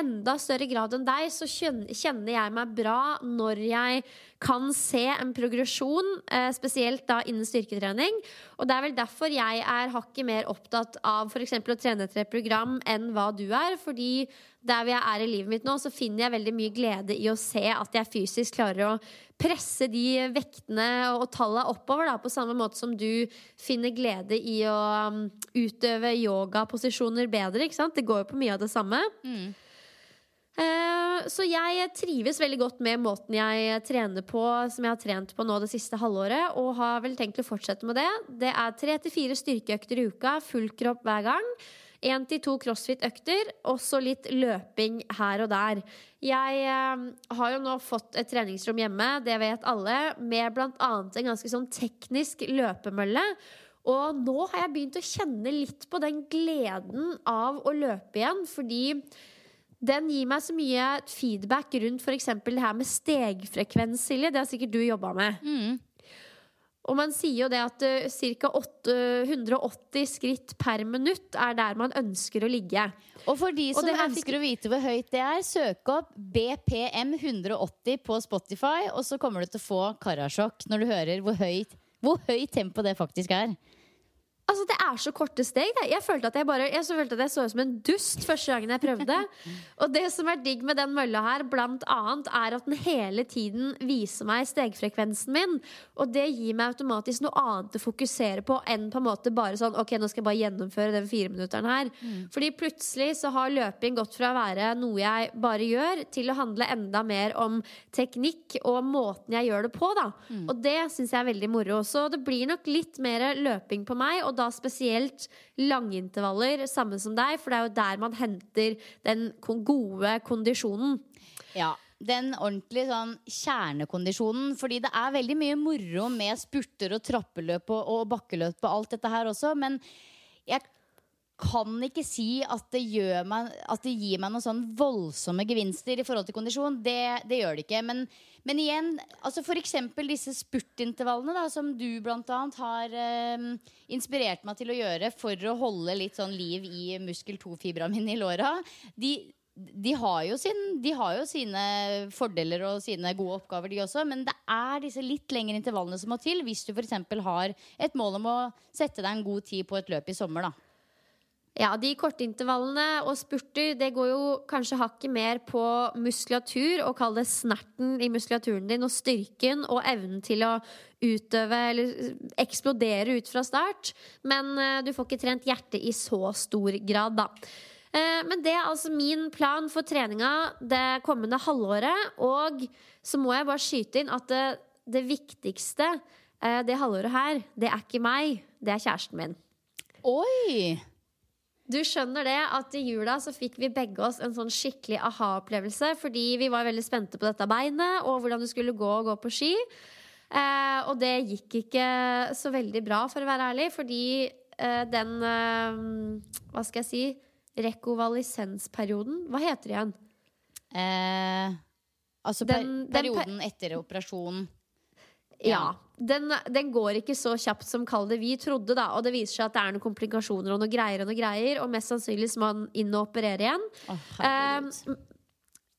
enda større grad enn deg, så kjenner jeg meg bra når jeg kan se en progresjon, eh, spesielt da innen styrketrening. Og det er vel derfor jeg er hakket mer opptatt av f.eks. å trene etter et program enn hva du er. Fordi der hvor jeg er i livet mitt nå, så finner jeg veldig mye glede i å se at jeg fysisk klarer å presse de vektene og tallene oppover, da, på samme måte som du finner glede i å um, utøve yogaposisjoner bedre. Ikke sant? Det går jo på mye av det samme. Eh, Så jeg trives veldig godt med måten jeg trener på, som jeg har trent på nå det siste halvåret, og har vel tenkt å fortsette med det. Det er tre til fire styrkeøkter i uka, full kropp hver gang. Én til to crossfit-økter, og så litt løping her og der. Jeg eh, har jo nå fått et treningsrom hjemme, det vet alle, med bl.a. en ganske sånn teknisk løpemølle. Og nå har jeg begynt å kjenne litt på den gleden av å løpe igjen, fordi den gir meg så mye feedback rundt f.eks. det her med stegfrekvens, Silje. Det har sikkert du jobba med. Og man sier jo det at uh, ca. 180 skritt per minutt er der man ønsker å ligge. Og for de som ønsker å vite hvor høyt det er, søk opp BPM 180 på Spotify, og så kommer du til å få karasjokk når du hører hvor høyt, hvor høyt tempo det faktisk er. Altså, Det er så korte steg. Det. Jeg følte at jeg bare Jeg så følte at jeg så ut som en dust første gangen jeg prøvde. Og det som er digg med den mølla her, blant annet, er at den hele tiden viser meg stegfrekvensen min. Og det gir meg automatisk noe annet å fokusere på enn på en måte bare sånn Ok, nå skal jeg bare gjennomføre den fireminutteren her. Fordi plutselig så har løping gått fra å være noe jeg bare gjør, til å handle enda mer om teknikk og måten jeg gjør det på, da. Og det syns jeg er veldig moro. Så det blir nok litt mer løping på meg, og da spesielt langintervaller, samme som deg, for det er jo der man henter den gode kondisjonen. Ja, den ordentlige sånn kjernekondisjonen. Fordi det er veldig mye moro med spurter og trappeløp og, og bakkeløp og alt dette her også. Men jeg kan ikke si at det, meg, at det gir meg noen sånn voldsomme gevinster i forhold til kondisjon. Det, det gjør det ikke. Men, men igjen, altså eksempel disse spurtintervallene da, som du annet har eh, inspirert meg til å gjøre for å holde litt sånn liv i muskel 2-fibra mine i låra. De, de har, sin, de har jo sine fordeler og sine gode oppgaver, de også. Men det er disse litt lengre intervallene som må til hvis du f.eks. har et mål om å sette deg en god tid på et løp i sommer. da Ja, de korte intervallene og spurter Det går jo kanskje hakket mer på muskulatur, og kall det snerten i muskulaturen din, og styrken og evnen til å utøve eller eksplodere ut fra start. Men eh, du får ikke trent hjertet i så stor grad, da. Eh, Men det er altså min plan for treninga det kommende halvåret. Og så må jeg bare skyte inn at det, det viktigste eh, det halvåret her, det er ikke meg, det er kjæresten min. Oi! Du skjønner det at i jula så fikk vi begge oss en sånn skikkelig aha-opplevelse fordi vi var veldig spente på dette beinet og hvordan det skulle gå å gå på ski. Eh, og det gikk ikke så veldig bra, for å være ærlig, fordi eh, den eh, Hva skal jeg si? Rekovalisensperioden. Hva heter det igjen? Eh, altså per, Den- den perioden etter operasjonen. Ja. Den, den går ikke så kjapt som kall det vi trodde, da. Og det viser seg at det er noen komplikasjoner og noe greier og noe greier. Og mest sannsynlig må han inn og operere igjen. Oh. Um,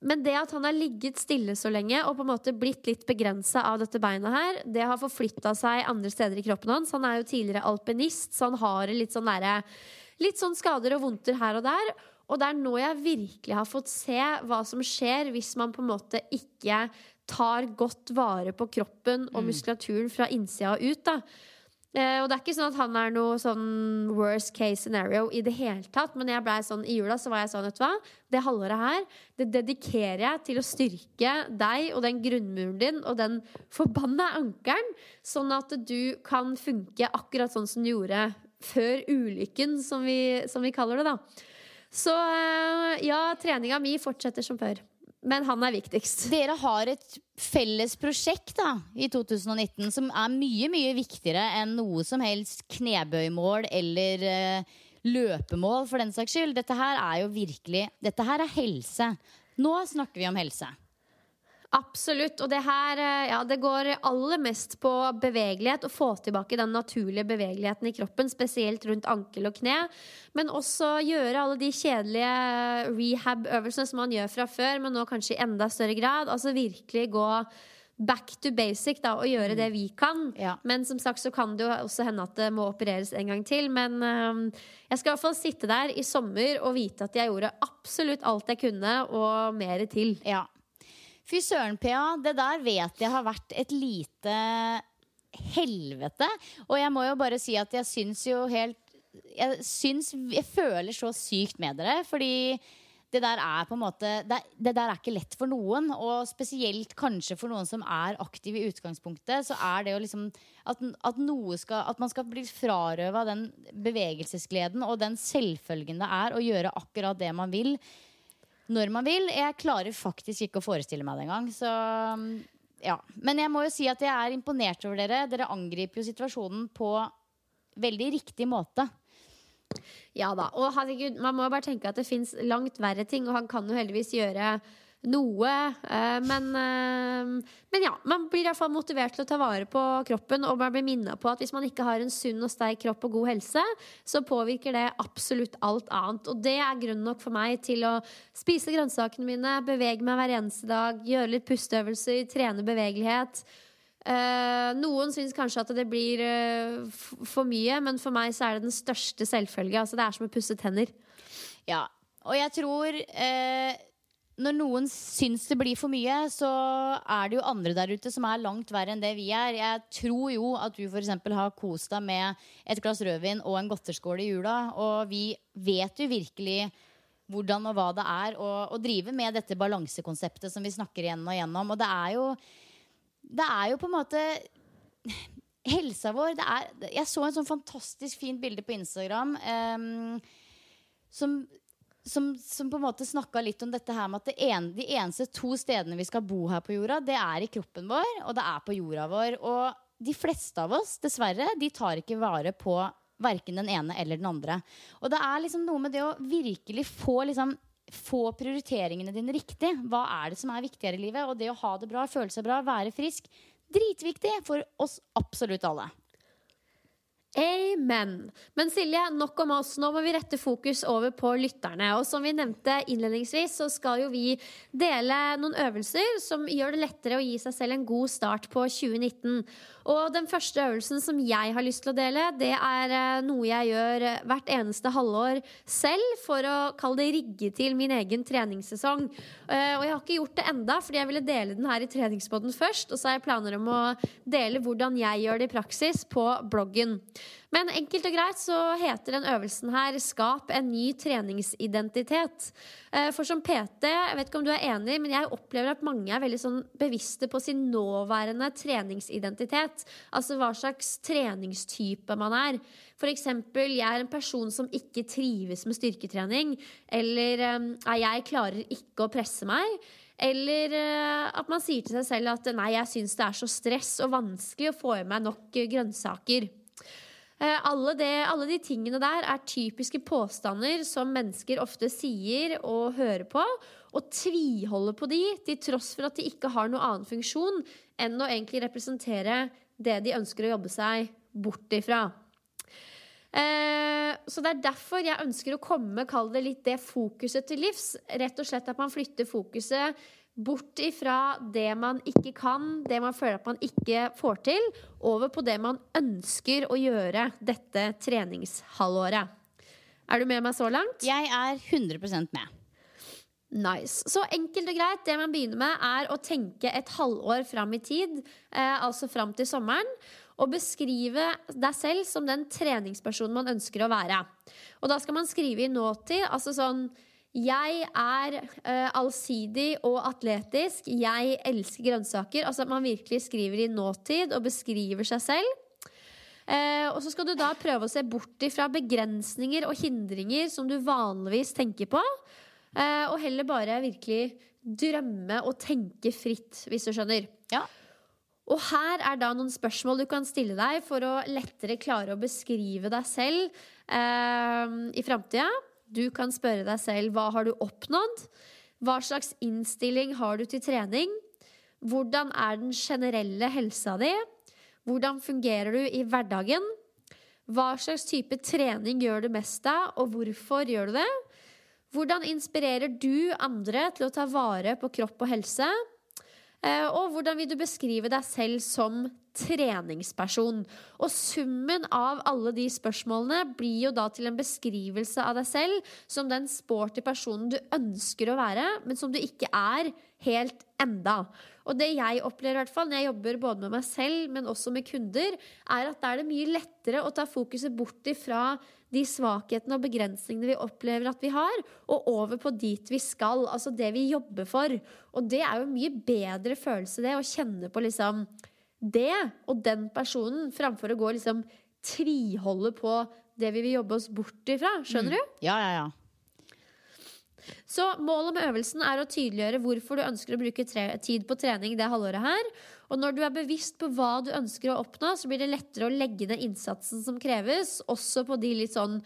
men det at han har ligget stille så lenge og på en måte blitt litt begrensa av dette beinet her, det har forflytta seg andre steder i kroppen hans. Han er jo tidligere alpinist, så han har litt sånn derre Litt sånn skader og vondter her og der. Og det er nå jeg virkelig har fått se hva som skjer hvis man på en måte ikke tar godt vare på kroppen og muskulaturen fra innsida og ut. da Eh, og det er ikke sånn at han er noe sånn worst case scenario i det hele tatt. Men jeg ble sånn, i jula så var jeg sånn, vet du hva. Det halvåret her, det dedikerer jeg til å styrke deg og den grunnmuren din og den forbanna ankelen. Sånn at du kan funke akkurat sånn som du gjorde før ulykken, som vi, som vi kaller det, da. Så eh, ja, treninga mi fortsetter som før. Men han er viktigst. Dere har et felles prosjekt da, i 2019 som er mye, mye viktigere enn noe som helst knebøymål eller uh, løpemål, for den saks skyld. Dette her er jo virkelig Dette her er helse. Nå snakker vi om helse. Absolutt. Og det her eh, ja, det går aller mest på bevegelighet. Å få tilbake den naturlige bevegeligheten i kroppen, spesielt rundt ankel og kne. Men også gjøre alle de kjedelige rehab-øvelsene som man gjør fra før, men nå kanskje i enda større grad. Altså virkelig gå back to basic da, og gjøre det vi kan. Ja. Men som sagt så kan det jo også hende at det må opereres en gang til. Men øhm, jeg skal i hvert fall sitte der i sommer og vite at jeg gjorde absolutt alt jeg kunne, og mer til. Ja. Fy søren, Pia. Det der vet jeg har vært et lite helvete. Og jeg må jo bare si at jeg syns jo helt Jeg syns Jeg føler så sykt med dere, fordi det der er på en måte det, det der er ikke lett for noen. Og spesielt kanskje for noen som er aktiv i utgangspunktet, så er det jo liksom at, at, skal, at man skal bli frarøva den bevegelsesgleden og den selvfølgen det er å gjøre akkurat det man vil når man vil. Jeg klarer faktisk ikke å forestille meg det engang. Så ja. Men jeg må jo si at jeg er imponert over dere. Dere angriper jo situasjonen på veldig riktig måte. Ja da. Og herregud, man må jo bare tenke at det fins langt verre ting, og han kan jo heldigvis gjøre noe. eh, men, eh, men ja, man blir i hvert fall motivert til å ta vare på kroppen, og man blir minna på at hvis man ikke har en sunn og sterk kropp og god helse, så påvirker det absolutt alt annet. Og det er grunn nok for meg til å spise grønnsakene mine, bevege meg hver eneste dag, gjøre litt pusteøvelser, trene bevegelighet. Uh, noen syns kanskje at det blir uh, for mye, men for meg så er det den største selvfølge. Altså, det er som å pusse tenner. Ja, og jeg tror eh, Når noen syns det blir for mye, så er det jo andre der ute som er langt verre enn det vi er. Jeg tror jo at du f.eks. har kost deg med et glass rødvin og en godterskål i jula, og vi vet jo virkelig hvordan og hva det er å, å drive med dette balansekonseptet som vi snakker igjen og igjennom. Og det er jo, det er jo på en måte Helsa vår er, Jeg så en sånn fantastisk fint bilde på Instagram Um, som, som, som på en måte snakka litt om dette her med at en, de eneste to stedene vi skal bo her på jorda, det er i kroppen vår, og det er på jorda vår. Og de fleste av oss, dessverre, de tar ikke vare på verken den ene eller den andre. Og det er liksom noe med det å virkelig få liksom få prioriteringene dine riktig. Hva er det som er viktigere i livet? Og det å ha det bra, føle seg bra, være frisk. Dritviktig for oss absolutt alle. Amen. Men Silje, nok om oss. Nå må vi rette fokus over på lytterne. Og som vi nevnte innledningsvis, så skal jo vi dele noen øvelser som gjør det lettere å gi seg selv en god start på 2019. Og den første øvelsen som jeg har lyst til å dele, det er eh, noe jeg gjør hvert eneste halvår selv for å kalle det rigge til min egen treningssesong. Eh, og jeg har ikke gjort det enda, fordi jeg ville dele den her i treningsbåten først. Og så har jeg planer om å dele hvordan jeg gjør det i praksis på bloggen. Men enkelt og greit så heter den øvelsen her 'Skap en ny treningsidentitet'. Eh, for som PT, jeg vet ikke om du er enig, men jeg opplever at mange er veldig sånn bevisste på sin nåværende treningsidentitet. Altså hva slags treningstype man er. Eksempel, jeg er en person som ikke trives med styrketrening. Eller eh, jeg klarer ikke å presse meg. Eller uh, at man sier til seg selv at nei, jeg syns det er så stress og vanskelig å få i meg nok grønnsaker. Eh, alle, det, alle, de tingene der er typiske påstander som mennesker ofte sier og hører på, og tviholder på de til tross for at de ikke har noen annen funksjon enn å egentlig representere det de ønsker å jobbe seg bort ifra. Eh, så det er derfor jeg ønsker å komme, kall det litt det fokuset til livs. Rett og slett at man flytter fokuset Bort ifra det man ikke kan, det man føler at man ikke får til, over på det man ønsker å gjøre dette treningshalvåret. Er du med meg så langt? Jeg er 100% med. Nice. Så enkelt og greit, det man begynner med, er å tenke et halvår fram i tid, eh, altså fram til sommeren. Og beskrive deg selv som den treningspersonen man ønsker å være. Og da skal man skrive i nåtid, altså sånn jeg er uh, allsidig og atletisk. Jeg elsker grønnsaker. Altså at man virkelig skriver i nåtid og beskriver seg selv. Uh, og så skal du da prøve å se bort ifra begrensninger og hindringer som du vanligvis tenker på. Uh, og heller bare virkelig drømme og tenke fritt, hvis du skjønner. Ja. Og her er da noen spørsmål du kan stille deg for å lettere klare å beskrive deg selv i framtida. Du kan spørre deg selv hva har du oppnådd? Hva slags innstilling har du til trening? Hvordan er den generelle helsa di? Hvordan fungerer du i hverdagen? Hva slags type trening gjør du mest av, og hvorfor gjør du det? Hvordan inspirerer du andre til å ta vare på kropp og helse? Eh, og hvordan vil du beskrive deg selv som treningsperson. Og summen av alle de spørsmålene blir jo da til en beskrivelse av deg selv som den sporty personen du ønsker å være, men som du ikke er helt enda. Og det jeg opplever, i hvert fall når jeg jobber både med meg selv, men også med kunder, er at da er det mye lettere å ta fokuset bort ifra de svakhetene og begrensningene vi opplever at vi har, og over på dit vi skal. Altså det vi jobber for. Og det er jo en mye bedre følelse, det, å kjenne på liksom det og den personen, framfor å gå og liksom tviholde på det vi vil jobbe oss bort ifra. Skjønner mm. du? Ja, ja, ja. Så målet med øvelsen er å tydeliggjøre hvorfor du ønsker å bruke tid på trening det halvåret her. Og når du er bevisst på hva du ønsker å oppnå, så blir det lettere å legge ned innsatsen som kreves, også på de litt sånn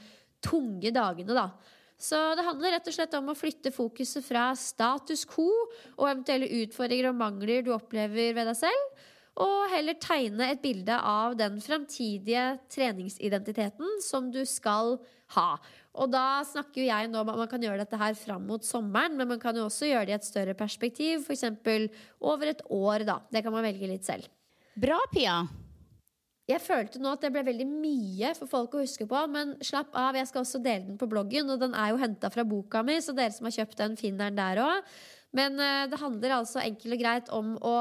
tunge dagene, da. Så det handler rett og slett om å flytte fokuset fra status quo og eventuelle utfordringer og mangler du opplever ved deg selv, og heller tegne et bilde av den framtidige treningsidentiteten som du skal ha. Og da snakker jo jeg nå om at man kan gjøre dette her fram mot sommeren, men man kan jo også gjøre det i et større perspektiv, f.eks. over et år, da. Det kan man velge litt selv. Bra, Pia. Jeg følte nå at det ble veldig mye for folk å huske på, men slapp av, jeg skal også dele den på bloggen, og den er jo henta fra boka mi, så dere som har kjøpt den, finner den der òg. Men uh, det handler altså enkelt og greit om å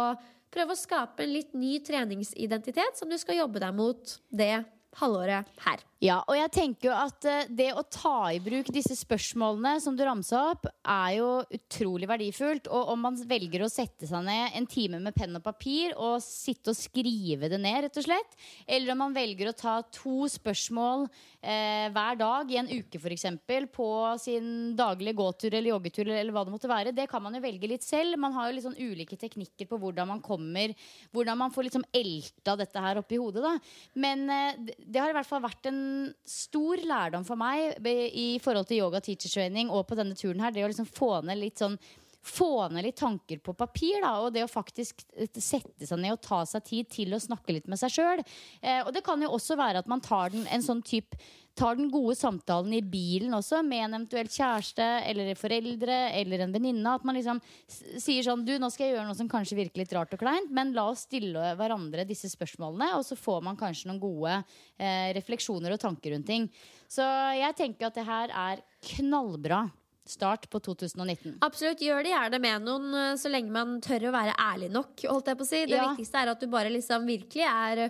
prøve å skape en litt ny treningsidentitet som du skal jobbe deg mot. Det halvåret her. Ja, og jeg tenker jo at eh, det å ta i bruk disse spørsmålene som du ramsa opp, er jo utrolig verdifullt. Og om man velger å sette seg ned en time med penn og papir og sitte og skrive det ned, rett og slett, eller om man velger å ta to spørsmål eh, hver dag i en uke f.eks. på sin daglige gåtur eller joggetur eller hva det måtte være, det kan man jo velge litt selv. Man har jo litt sånn ulike teknikker på hvordan man kommer Hvordan man får liksom elta dette her oppi hodet, da. Men eh, det har i hvert fall vært en stor lærdom for meg i forhold til yoga teacher training og på denne turen her. Det å liksom få ned litt sånn få ned litt tanker på papir. Da, og det å faktisk eh, sette seg ned og ta seg tid til å snakke litt med seg sjøl. Eh, og det kan jo også være at man tar den, en sånn type tar den gode samtalen i bilen også, med en eventuelt kjæreste eller foreldre eller en venninne. At man liksom sier sånn Du, nå skal jeg gjøre noe som kanskje virker litt rart og kleint, men la oss stille hverandre disse spørsmålene, og så får man kanskje noen gode eh, refleksjoner og tanker rundt ting. Så jeg tenker at det her er knallbra. Start på 2019. Absolutt, Gjør det gjerne med noen eh, så lenge man tør å være ærlig nok. holdt jeg på å si Det ja. viktigste er at du bare liksom virkelig er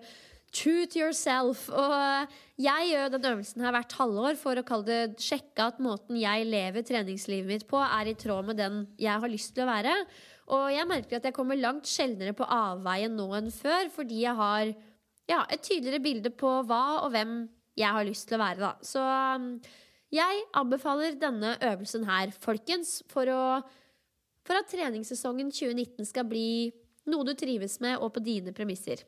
True to yourself. Og jeg gjør den øvelsen her hvert halvår for å kalle det sjekke at måten jeg lever treningslivet mitt på, er i tråd med den jeg har lyst til å være. Og jeg merker at jeg kommer langt sjeldnere på avveien nå enn før, fordi jeg har ja, et tydeligere bilde på hva og hvem jeg har lyst til å være. Da. Så um, jeg anbefaler denne øvelsen her, folkens, for, å, for at treningssesongen 2019 skal bli noe du trives med, og på dine premisser.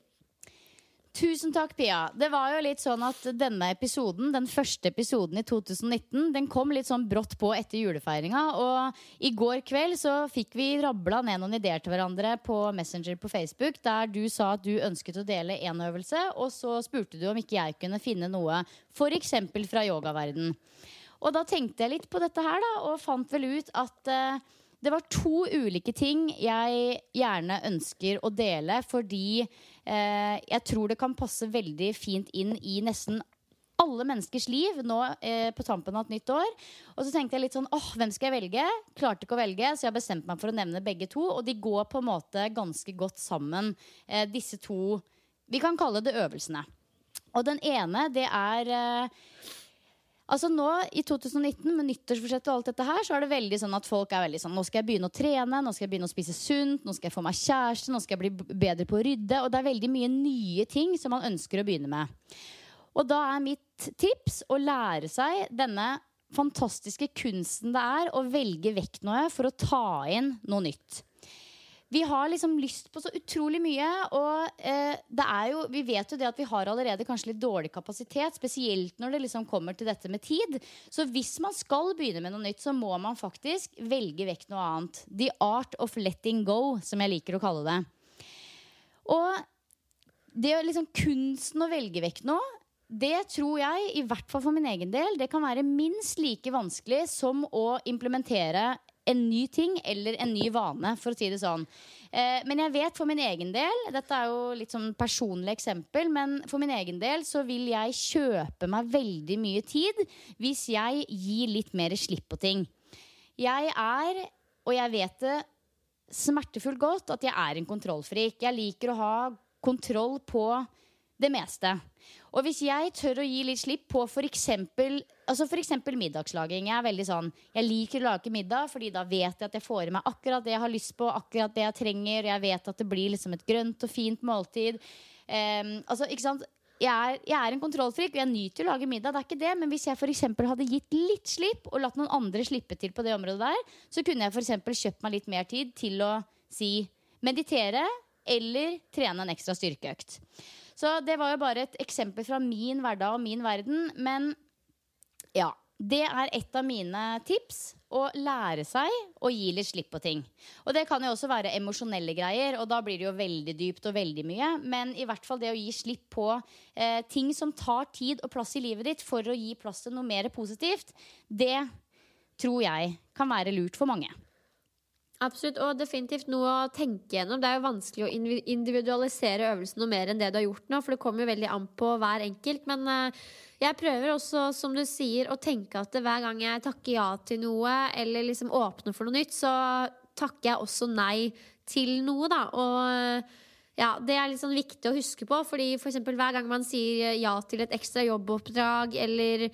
Tusen takk, Pia. Det var jo litt sånn at denne episoden, den første episoden i 2019, den kom litt sånn brått på etter julefeiringa. Og i går kveld så fikk vi rabla ned noen ideer til hverandre på Messenger på Facebook, der du sa at du ønsket å dele én øvelse, og så spurte du om ikke jeg kunne finne noe f.eks. fra yogaverden. Og da tenkte jeg litt på dette her, da, og fant vel ut at uh, det var to ulike ting jeg gjerne ønsker å dele, fordi jeg tror det kan passe veldig fint inn i nesten alle menneskers liv nå eh, på tampen av et nytt år. Og så tenkte jeg litt sånn åh, hvem skal jeg velge? Klarte ikke å velge, så jeg har bestemt meg for å nevne begge to. Og de går på en måte ganske godt sammen, eh, disse to Vi kan kalle det øvelsene. Og den ene, det er eh, Altså nå I 2019 med nyttårsforsettet og alt dette her, så er det veldig sånn at folk er veldig sånn Nå skal jeg begynne å trene, nå skal jeg begynne å spise sunt, nå skal jeg få meg kjæreste, nå skal jeg bli bedre på å rydde. Og det er veldig mye nye ting som man ønsker å begynne med. Og da er mitt tips å lære seg denne fantastiske kunsten det er å velge vekk noe for å ta inn noe nytt. Vi har liksom lyst på så utrolig mye. Og eh, det er jo, vi vet jo det at vi har allerede kanskje litt dårlig kapasitet. Spesielt når det liksom kommer til dette med tid. Så hvis man skal begynne med noe nytt, så må man faktisk velge vekk noe annet. The art of letting go, som jeg liker å kalle det. Og det liksom kunsten å velge vekk noe det tror jeg, i hvert fall for min egen del, det kan være minst like vanskelig som å implementere en ny ting eller en ny vane, for å si det sånn. Eh, men jeg vet for min egen del Dette er jo litt sånn personlig eksempel, men for min egen del så vil jeg kjøpe meg veldig mye tid hvis jeg gir litt mer slipp på ting. Jeg er, og jeg vet det smertefullt godt, at jeg er en kontrollfrik. Jeg liker å ha kontroll på det meste. Og hvis jeg tør å gi litt slipp på f.eks. Altså for middagslaging. Jeg er veldig sånn Jeg liker å lage middag, Fordi da vet jeg at jeg får i meg akkurat det jeg har lyst på, akkurat det jeg trenger. Jeg vet at det blir liksom et grønt og fint måltid. Um, altså, ikke sant jeg er, jeg er, en kontrollfrik, og jeg nyter å lage middag. det er ikke det, Men hvis jeg for hadde gitt litt slipp, og latt noen andre slippe til på det området der, så kunne jeg for kjøpt meg litt mer tid til å si meditere eller trene en ekstra styrkeøkt. Så det var jo bare et eksempel fra min hverdag og min verden. Men ja. Det er et av mine tips. Å lære seg å gi litt slipp på ting. Og det kan jo også være emosjonelle greier, og da blir det jo veldig dypt og veldig mye. Men i hvert fall det å gi slipp på eh, ting som tar tid og plass i livet ditt for å gi plass til noe mer positivt, det tror jeg kan være lurt for mange. Absolutt, og definitivt noe å tenke gjennom. Det er jo vanskelig å individualisere øvelsen noe mer enn det du har gjort nå, for det kommer jo veldig an på hver enkelt. Men uh, jeg prøver også, som du sier, å tenke at hver gang jeg takker ja til noe, eller liksom åpner for noe nytt, så takker jeg også nei til noe, da. Og ja, det er litt sånn viktig å huske på, fordi for eksempel hver gang man sier ja til et ekstra jobboppdrag, eller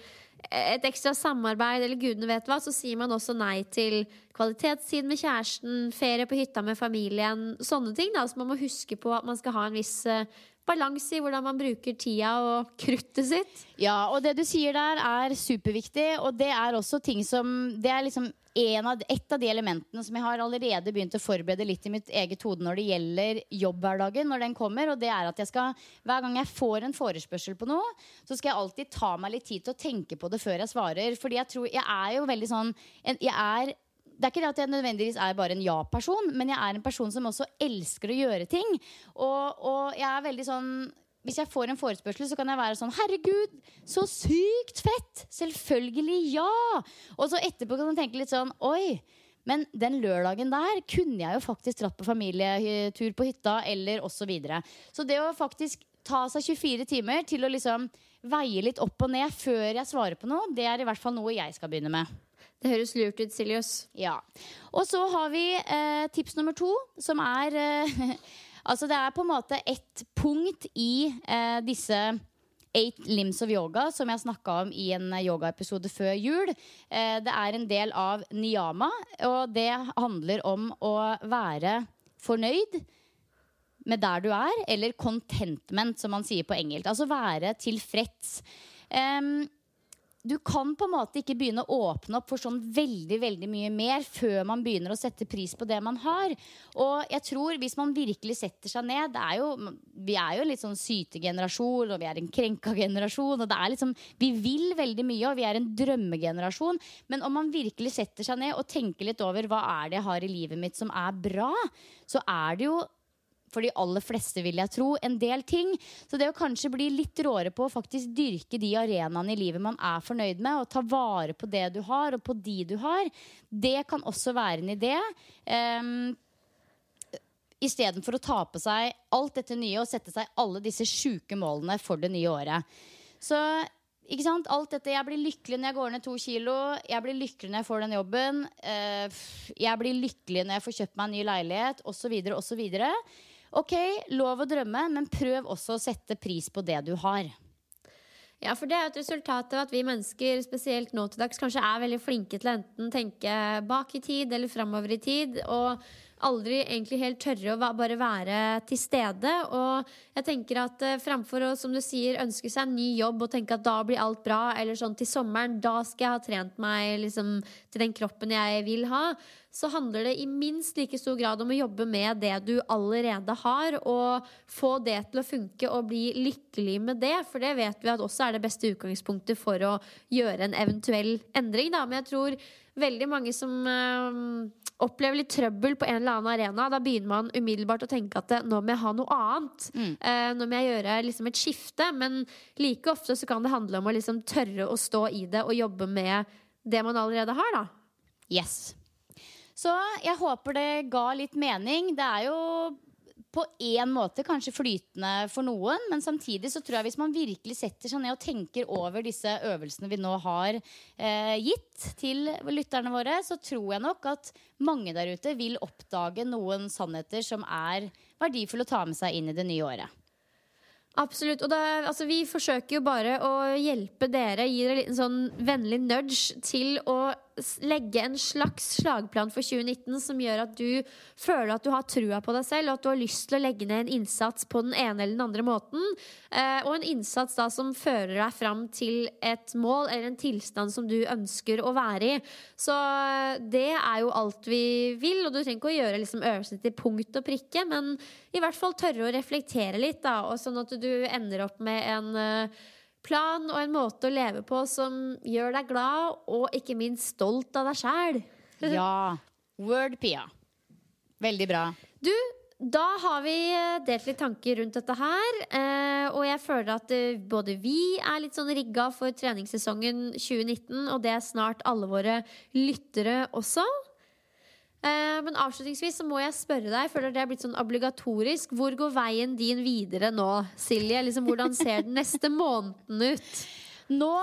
et ekstra samarbeid eller gudene vet hva, så sier man også nei til kvalitetstid med kjæresten, ferie på hytta med familien, sånne ting. da, Så man må huske på at man skal ha en viss uh, balanse i hvordan man bruker tida og kruttet sitt. Ja, og det du sier der er superviktig, og det er også ting som Det er liksom av, et av de elementene som jeg har allerede begynt å forberede litt i mitt eget hode når det gjelder jobbhverdagen, når den kommer. Og det er at jeg skal, hver gang jeg får en forespørsel på noe, så skal jeg alltid ta meg litt tid til å tenke på det før jeg svarer. Fordi jeg tror Jeg er jo veldig sånn Jeg er det er ikke det at jeg nødvendigvis er bare en ja-person, men jeg er en person som også elsker å gjøre ting. Og, og jeg er veldig sånn hvis jeg får en forespørsel, så kan jeg være sånn Herregud, så sykt fett! Selvfølgelig ja! Og så etterpå kan jeg tenke litt sånn Oi, men den lørdagen der kunne jeg jo faktisk dratt på familietur på hytta, eller osv. Så, videre. så det å faktisk ta seg 24 timer til å liksom veie litt opp og ned før jeg svarer på noe, det er i hvert fall noe jeg skal begynne med. Det høres lurt ut, Siljus. Ja. Og så har vi eh, tips nummer to, som er eh, Altså det er på en måte et punkt i eh, disse Eight Limbs of Yoga, som jeg snakka om i en yogaepisode før jul. Eh, det er en del av niyama, og det handler om å være fornøyd med der du er, eller contentment, som man sier på engelsk. Altså være tilfreds. Um, du kan på en måte ikke begynne å åpne opp for sånn veldig veldig mye mer før man begynner å sette pris på det man har. Og jeg tror hvis man virkelig setter seg ned er jo, Vi er jo en litt sånn sytegenerasjon, og vi er en krenka generasjon. og det er liksom, Vi vil veldig mye, og vi er en drømmegenerasjon. Men om man virkelig setter seg ned og tenker litt over hva er det jeg har i livet mitt som er bra, så er det jo for de aller fleste, vil jeg tro, en del ting. Så det å kanskje bli litt råere på å faktisk dyrke de arenaene i livet man er fornøyd med, og ta vare på det du har, og på de du har, det kan også være en idé. Um, Istedenfor å ta på seg alt dette nye og sette seg alle disse sjuke målene for det nye året. Så ikke sant? Alt dette, Jeg blir lykkelig når jeg går ned to kilo. Jeg blir lykkelig når jeg får den jobben. Uh, jeg blir lykkelig når jeg får kjøpt meg en ny leilighet, osv. osv. Ok, lov å drømme, men prøv også å sette pris på det du har. Ja, for det er et resultat av at vi mennesker, spesielt nå til dags, kanskje er veldig flinke til å enten tenke bak i tid eller framover i tid. Og aldri egentlig helt tørre å bare være til stede. Og jeg tenker at fremfor framfor å som du sier, ønske seg en ny jobb og tenke at da blir alt bra, eller sånn til sommeren, da skal jeg ha trent meg liksom, til den kroppen jeg vil ha, så handler det i minst like stor grad om å jobbe med det du allerede har, og få det til å funke og bli lykkelig med det. For det vet vi at også er det beste utgangspunktet for å gjøre en eventuell endring. Da. Men jeg tror veldig mange som øh, opplever litt trøbbel på en eller annen arena, da begynner man umiddelbart å tenke at nå må jeg ha noe annet. Mm. Eh, nå må jeg gjøre liksom, et skifte. Men like ofte så kan det handle om å liksom, tørre å stå i det og jobbe med det man allerede har, da. Yes. Så jeg håper det ga litt mening. Det er jo på én måte kanskje flytende for noen, men samtidig så tror jeg hvis man virkelig setter seg ned og tenker over disse øvelsene vi nå har eh, gitt til lytterne våre, så tror jeg nok at mange der ute vil oppdage noen sannheter som er verdifulle å ta med seg inn i det nye året. Absolutt. Og da, altså, vi forsøker jo bare å hjelpe dere, gi dere en liten sånn vennlig nudge til å legge en slags slagplan for 2019 som gjør at du føler at du har trua på deg selv, og at du har lyst til å legge ned en innsats på den ene eller den andre måten. Eh, og en innsats da som fører deg fram til et mål eller en tilstand som du ønsker å være i. Så eh, det er jo alt vi vil, og du trenger ikke å gjøre liksom øvelsen til punkt og prikke, men i hvert fall tørre å reflektere litt, da, og sånn at du ender opp med en uh, plan og en måte å leve på som gjør deg glad, og ikke minst stolt av deg sjæl. ja. Word, Pia. Veldig bra. Du, da har vi delt litt tanker rundt dette her. Eh, og jeg føler at eh, både vi er litt sånn rigga for treningssesongen 2019, og det er snart alle våre lyttere også. Eh, men avslutningsvis så må jeg spørre deg, føler det er blitt sånn obligatorisk. Hvor går veien din videre nå, Silje? Liksom, hvordan ser den neste måneden ut? Nå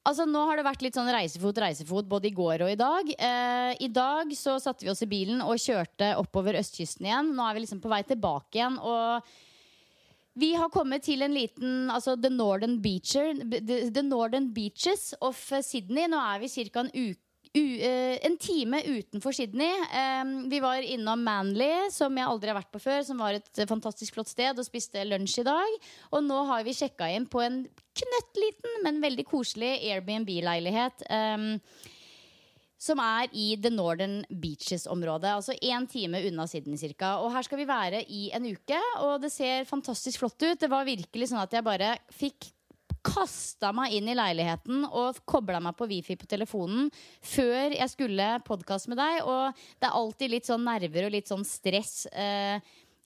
Altså, nå har det vært litt sånn reisefot, reisefot både i går og i dag. Eh, I dag så satte vi oss i bilen og kjørte oppover østkysten igjen. Nå er vi liksom på vei tilbake igjen. Og vi har kommet til en liten Altså The Northern, Beacher, the, the Northern Beaches of Sydney. Nå er vi ca. en uke en time utenfor Sydney. Um, vi var innom Manly, som jeg aldri har vært på før. Som var et fantastisk flott sted, og spiste lunsj i dag. Og nå har vi sjekka inn på en knøttliten, men veldig koselig Airbnb-leilighet. Som er i The Northern Beaches-området. Altså én time unna Sydney cirka. Og her skal vi være i en uke, og det ser fantastisk flott ut. Det var virkelig sånn at jeg bare fikk kasta meg inn i leiligheten og kobla meg på wifi på telefonen før jeg skulle podkaste med deg. Og det er alltid litt sånn nerver og litt sånn stress. Eh,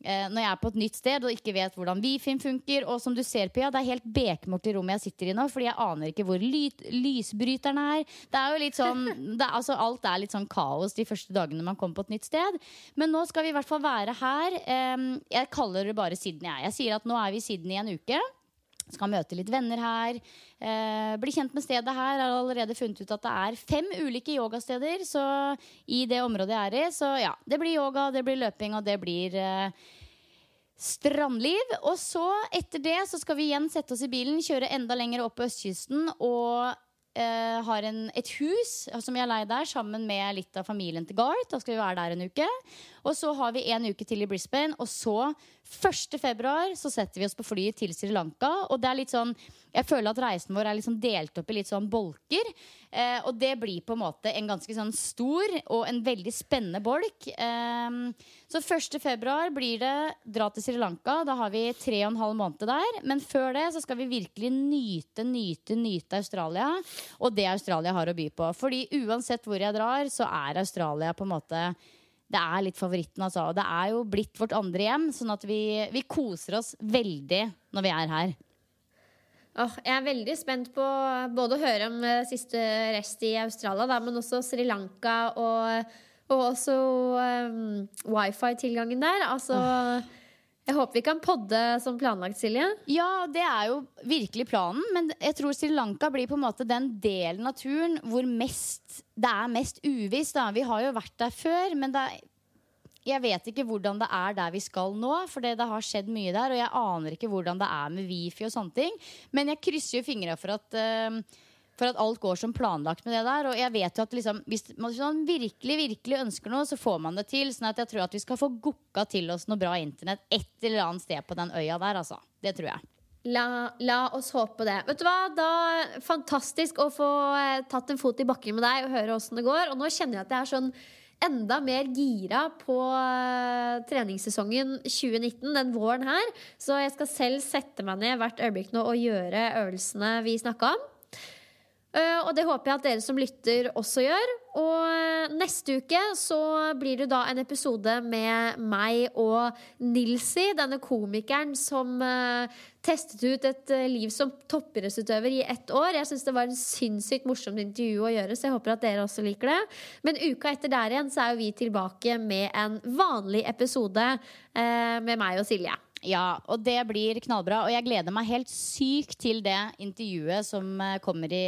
eh, når jeg er på et nytt sted og ikke vet hvordan Wifi-en funker. Og som du ser, Pia, det er helt bekmørkt i rommet jeg sitter i nå, fordi jeg aner ikke hvor ly lysbryterne er. Det er jo litt sånn er, altså, Alt er litt sånn kaos de første dagene man kommer på et nytt sted. Men nå skal vi i hvert fall være her. Jeg kaller det bare Sydney, jeg. Jeg sier at nå er vi i Sydney en uke. Skal møte litt venner her. Eh, bli kjent med stedet her. Jeg har allerede funnet ut at det er fem ulike yogasteder så i det området jeg er i. Så ja, det blir yoga, det blir løping, og det blir eh, strandliv. Og så, etter det, så skal vi igjen sette oss i bilen, kjøre enda lenger opp på østkysten og eh, har en, et hus som vi har leid der, sammen med litt av familien til Garth. Da skal vi være der en uke. Og så har vi en uke til i Brisbane. Og så, 1. februar, setter vi oss på flyet til Sri Lanka. Og det er litt sånn Jeg føler at reisen vår er liksom delt opp i litt sånn bolker. Eh, og det blir på en måte en ganske sånn stor og en veldig spennende bolk. Eh, så 1. februar blir det dra til Sri Lanka. Da har vi tre og en halv måned der. Men før det så skal vi virkelig nyte, nyte, nyte Australia. Og det Australia har å by på. Fordi uansett hvor jeg drar, så er Australia på en måte det er litt favoritten, altså. Og det er jo blitt vårt andre hjem, sånn at vi, vi koser oss veldig når vi er her. Oh, jeg er veldig spent på både å høre om uh, siste rest i Australia, da, men også Sri Lanka og, og også um, wifi-tilgangen der. Altså oh. Jeg håper vi kan podde som planlagt, Silje. Ja, det er jo virkelig planen. Men jeg tror Sri Lanka blir på en måte den delen av turen hvor mest, det er mest uvisst. Vi har jo vært der før, men er, jeg vet ikke hvordan det er der vi skal nå. For det, det, har skjedd mye der, og jeg aner ikke hvordan det er med Wifi og sånne ting. Men jeg krysser jo fingra for at uh, for at alt går som planlagt med det der. Og jeg vet jo at liksom, hvis man virkelig virkelig ønsker noe, så får man det til. sånn at jeg tror at vi skal få gooka til oss noe bra internett et eller annet sted på den øya der. altså. Det tror jeg. La, la, oss håpe det. Vet du hva? Da, fantastisk å få eh, tatt en fot i bakken med deg og høre åssen det går. Og nå kjenner jeg at jeg er sånn enda mer gira på uh, treningssesongen 2019, den våren her. Så jeg skal selv sette meg ned hvert øyeblikk nå og gjøre øvelsene vi snakka om. Uh, og det håper jeg at dere som lytter også gjør. Og neste uke så blir det da en episode med meg og Nilsi, denne komikeren som uh, testet ut et liv som toppidrettsutøver i ett år. Jeg syns det var en sinnssykt morsomt intervju å gjøre, så jeg håper at dere også liker det. Men uka etter der igjen så er jo vi tilbake med en vanlig episode med meg og Silje. Ja, og det blir knallbra. Og jeg gleder meg helt sykt til det intervjuet som eh, kommer i,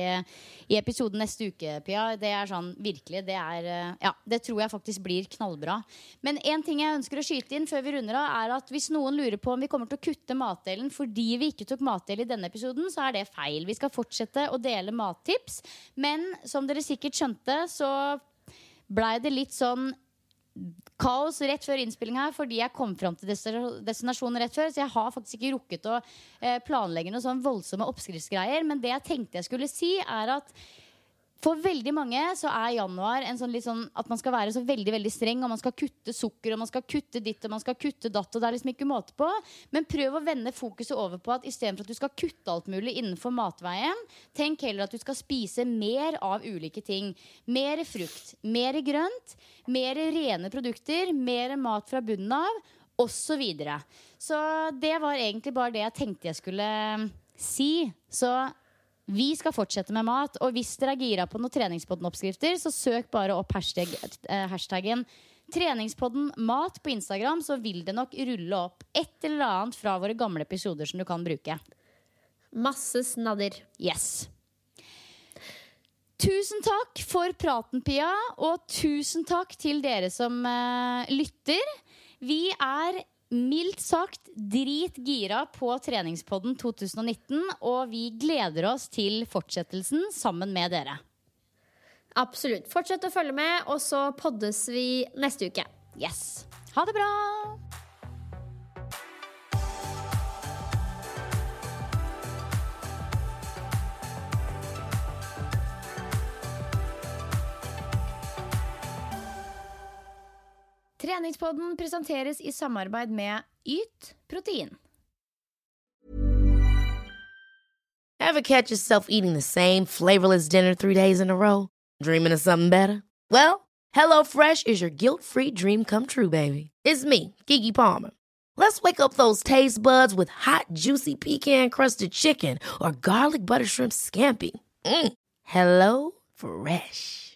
i episoden neste uke, Pia. Det er sånn virkelig det er eh, Ja, det tror jeg faktisk blir knallbra. Men en ting jeg ønsker å skyte inn før vi runder av, er at hvis noen lurer på om vi kommer til å kutte matdelen fordi vi ikke tok matdel i denne episoden, så er det feil. Vi skal fortsette å dele mattips, men som dere sikkert skjønte, så blei det litt sånn kaos rett før innspilling her fordi jeg kom fram til destinasjonen rett før. Så jeg har faktisk ikke rukket å eh, planlegge noen sånn voldsomme oppskriftsgreier. Men det jeg tenkte jeg skulle si, er at for veldig mange så er januar en sånn, sånn at man skal være så veldig veldig streng. Og man skal kutte sukker og man skal kutte ditt og man skal kutte datt. Og det er liksom ikke måte på. Men prøv å vende fokuset over på at istedenfor at du skal kutte alt mulig innenfor matveien, tenk heller at du skal spise mer av ulike ting. Mer frukt, mer grønt, mer rene produkter, mer mat fra bunnen av, osv. Så, videre. så det var egentlig bare det jeg tenkte jeg skulle si. Så vi skal fortsette med mat. Og hvis dere er gira på noen treningspodden-oppskrifter, så søk bare opp hashtag, eh, hashtaggen treningspodden mat på Instagram, så vil det nok rulle opp et eller annet fra våre gamle episoder som du kan bruke. Masse snadder. Yes. Tusen takk for praten, Pia, og tusen takk til dere som uh, lytter. Vi er mildt sagt dritgira på treningspodden 2019, og vi gleder oss til fortsettelsen sammen med dere. Absolutt. Fortsett å følge med, og så poddes vi neste uke. Yes. Ha det bra! Treningspodden presenteres i samarbeid med Yt protein. Ever catch yourself eating the same flavorless dinner three days in a row? Dreaming of something better? Well, HelloFresh is your guilt-free dream come true, baby. It's me, Gigi Palmer. Let's wake up those taste buds with hot, juicy pecan-crusted chicken or garlic butter shrimp scampi. Mm. Hello Fresh.